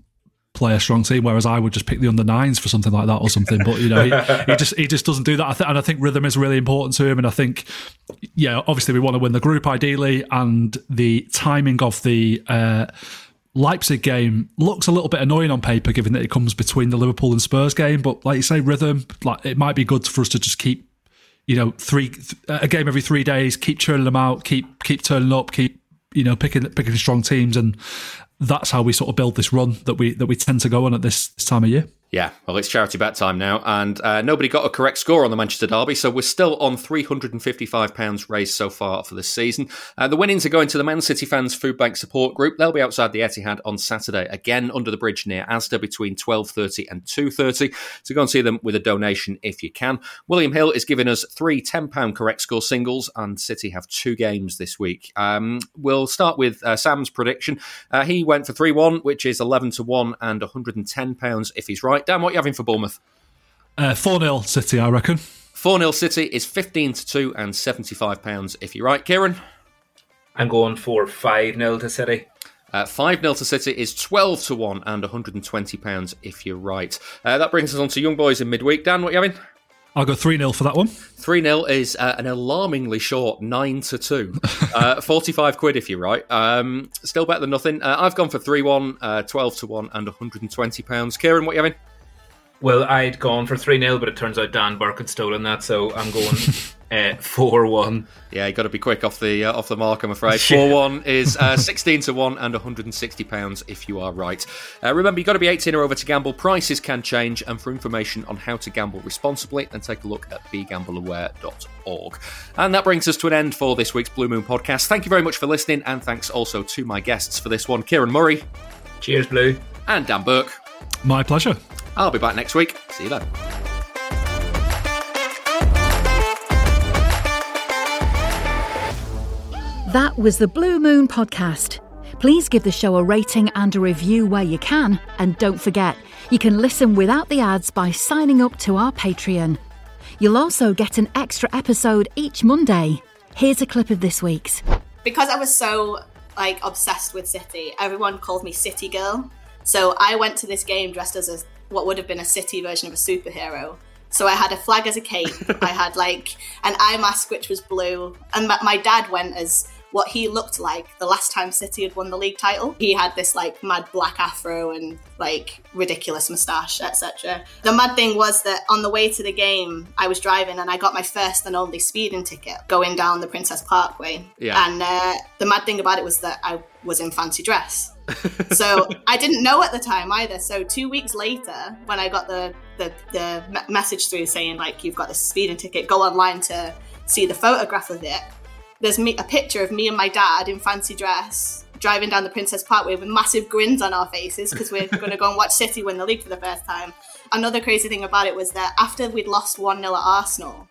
play a strong team, whereas I would just pick the under nines for something like that or something. But you know, he, he just he just doesn't do that. I th- and I think rhythm is really important to him. And I think, yeah, obviously we want to win the group ideally, and the timing of the. Uh, Leipzig game looks a little bit annoying on paper, given that it comes between the Liverpool and Spurs game. But like you say, rhythm, like it might be good for us to just keep you know, three a game every three days. Keep churning them out. Keep keep turning up. Keep you know picking picking strong teams, and that's how we sort of build this run that we that we tend to go on at this, this time of year. Yeah, well, it's charity bet time now, and uh, nobody got a correct score on the Manchester Derby, so we're still on £355 raised so far for this season. Uh, the winnings are going to the Man City fans Food Bank support group. They'll be outside the Etihad on Saturday, again under the bridge near Asda between 12.30 and 2.30. So go and see them with a donation if you can. William Hill is giving us three £10 correct score singles, and City have two games this week. Um, we'll start with uh, Sam's prediction. Uh, he went for 3-1, which is 11 to 1 and £110 if he's right right. Dan, what are you having for Bournemouth? Uh, 4 uh, 0 City, I reckon. 4 0 City is 15 to 2 and £75 if you're right. Ciaran? I'm going for 5 0 to City. Uh, 5 0 to City is 12 to 1 and £120 if you're right. Uh, that brings us on to Young Boys in midweek. Dan, what are you having? I'll go 3 0 for that one. 3 0 is uh, an alarmingly short 9 to 2. Uh, 45 quid if you're right. Um, still better than nothing. Uh, I've gone for 3 1, uh, 12 to 1, and £120. Ciaran, what are you having? Well, I'd gone for 3 0, but it turns out Dan Burke had stolen that, so I'm going uh, 4 1. Yeah, you got to be quick off the uh, off the mark, I'm afraid. 4 1 is uh, 16 to 1 and £160 if you are right. Uh, remember, you've got to be 18 or over to gamble. Prices can change, and for information on how to gamble responsibly, then take a look at begambleaware.org. And that brings us to an end for this week's Blue Moon podcast. Thank you very much for listening, and thanks also to my guests for this one Ciaran Murray. Cheers, Blue. And Dan Burke. My pleasure. I'll be back next week. See you then. That was the Blue Moon Podcast. Please give the show a rating and a review where you can. And don't forget, you can listen without the ads by signing up to our Patreon. You'll also get an extra episode each Monday. Here's a clip of this week's. because I was so like obsessed with City, everyone called me City Girl. So I went to this game dressed as a what would have been a City version of a superhero. So I had a flag as a cape. I had like an eye mask which was blue, and my, my dad went as what he looked like the last time City had won the league title. He had this like mad black afro and like ridiculous moustache, etc. The mad thing was that on the way to the game, I was driving and I got my first and only speeding ticket going down the Princess Parkway. Yeah. And uh, the mad thing about it was that I was in fancy dress. so I didn't know at the time either. So two weeks later, when I got the the, the message through saying like you've got this speeding ticket, go online to see the photograph of it. There's me, a picture of me and my dad in fancy dress driving down the Princess Parkway with massive grins on our faces because we're going to go and watch City win the league for the first time. Another crazy thing about it was that after we'd lost 1 0 at Arsenal,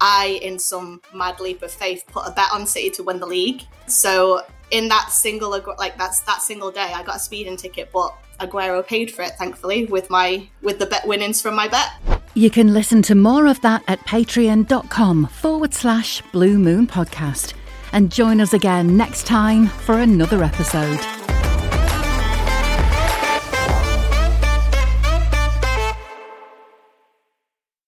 I, in some mad leap of faith, put a bet on City to win the league. So in that single, like that's that single day, I got a speeding ticket, but Aguero paid for it, thankfully, with my with the bet winnings from my bet. You can listen to more of that at patreon.com forward slash blue moon podcast. And join us again next time for another episode.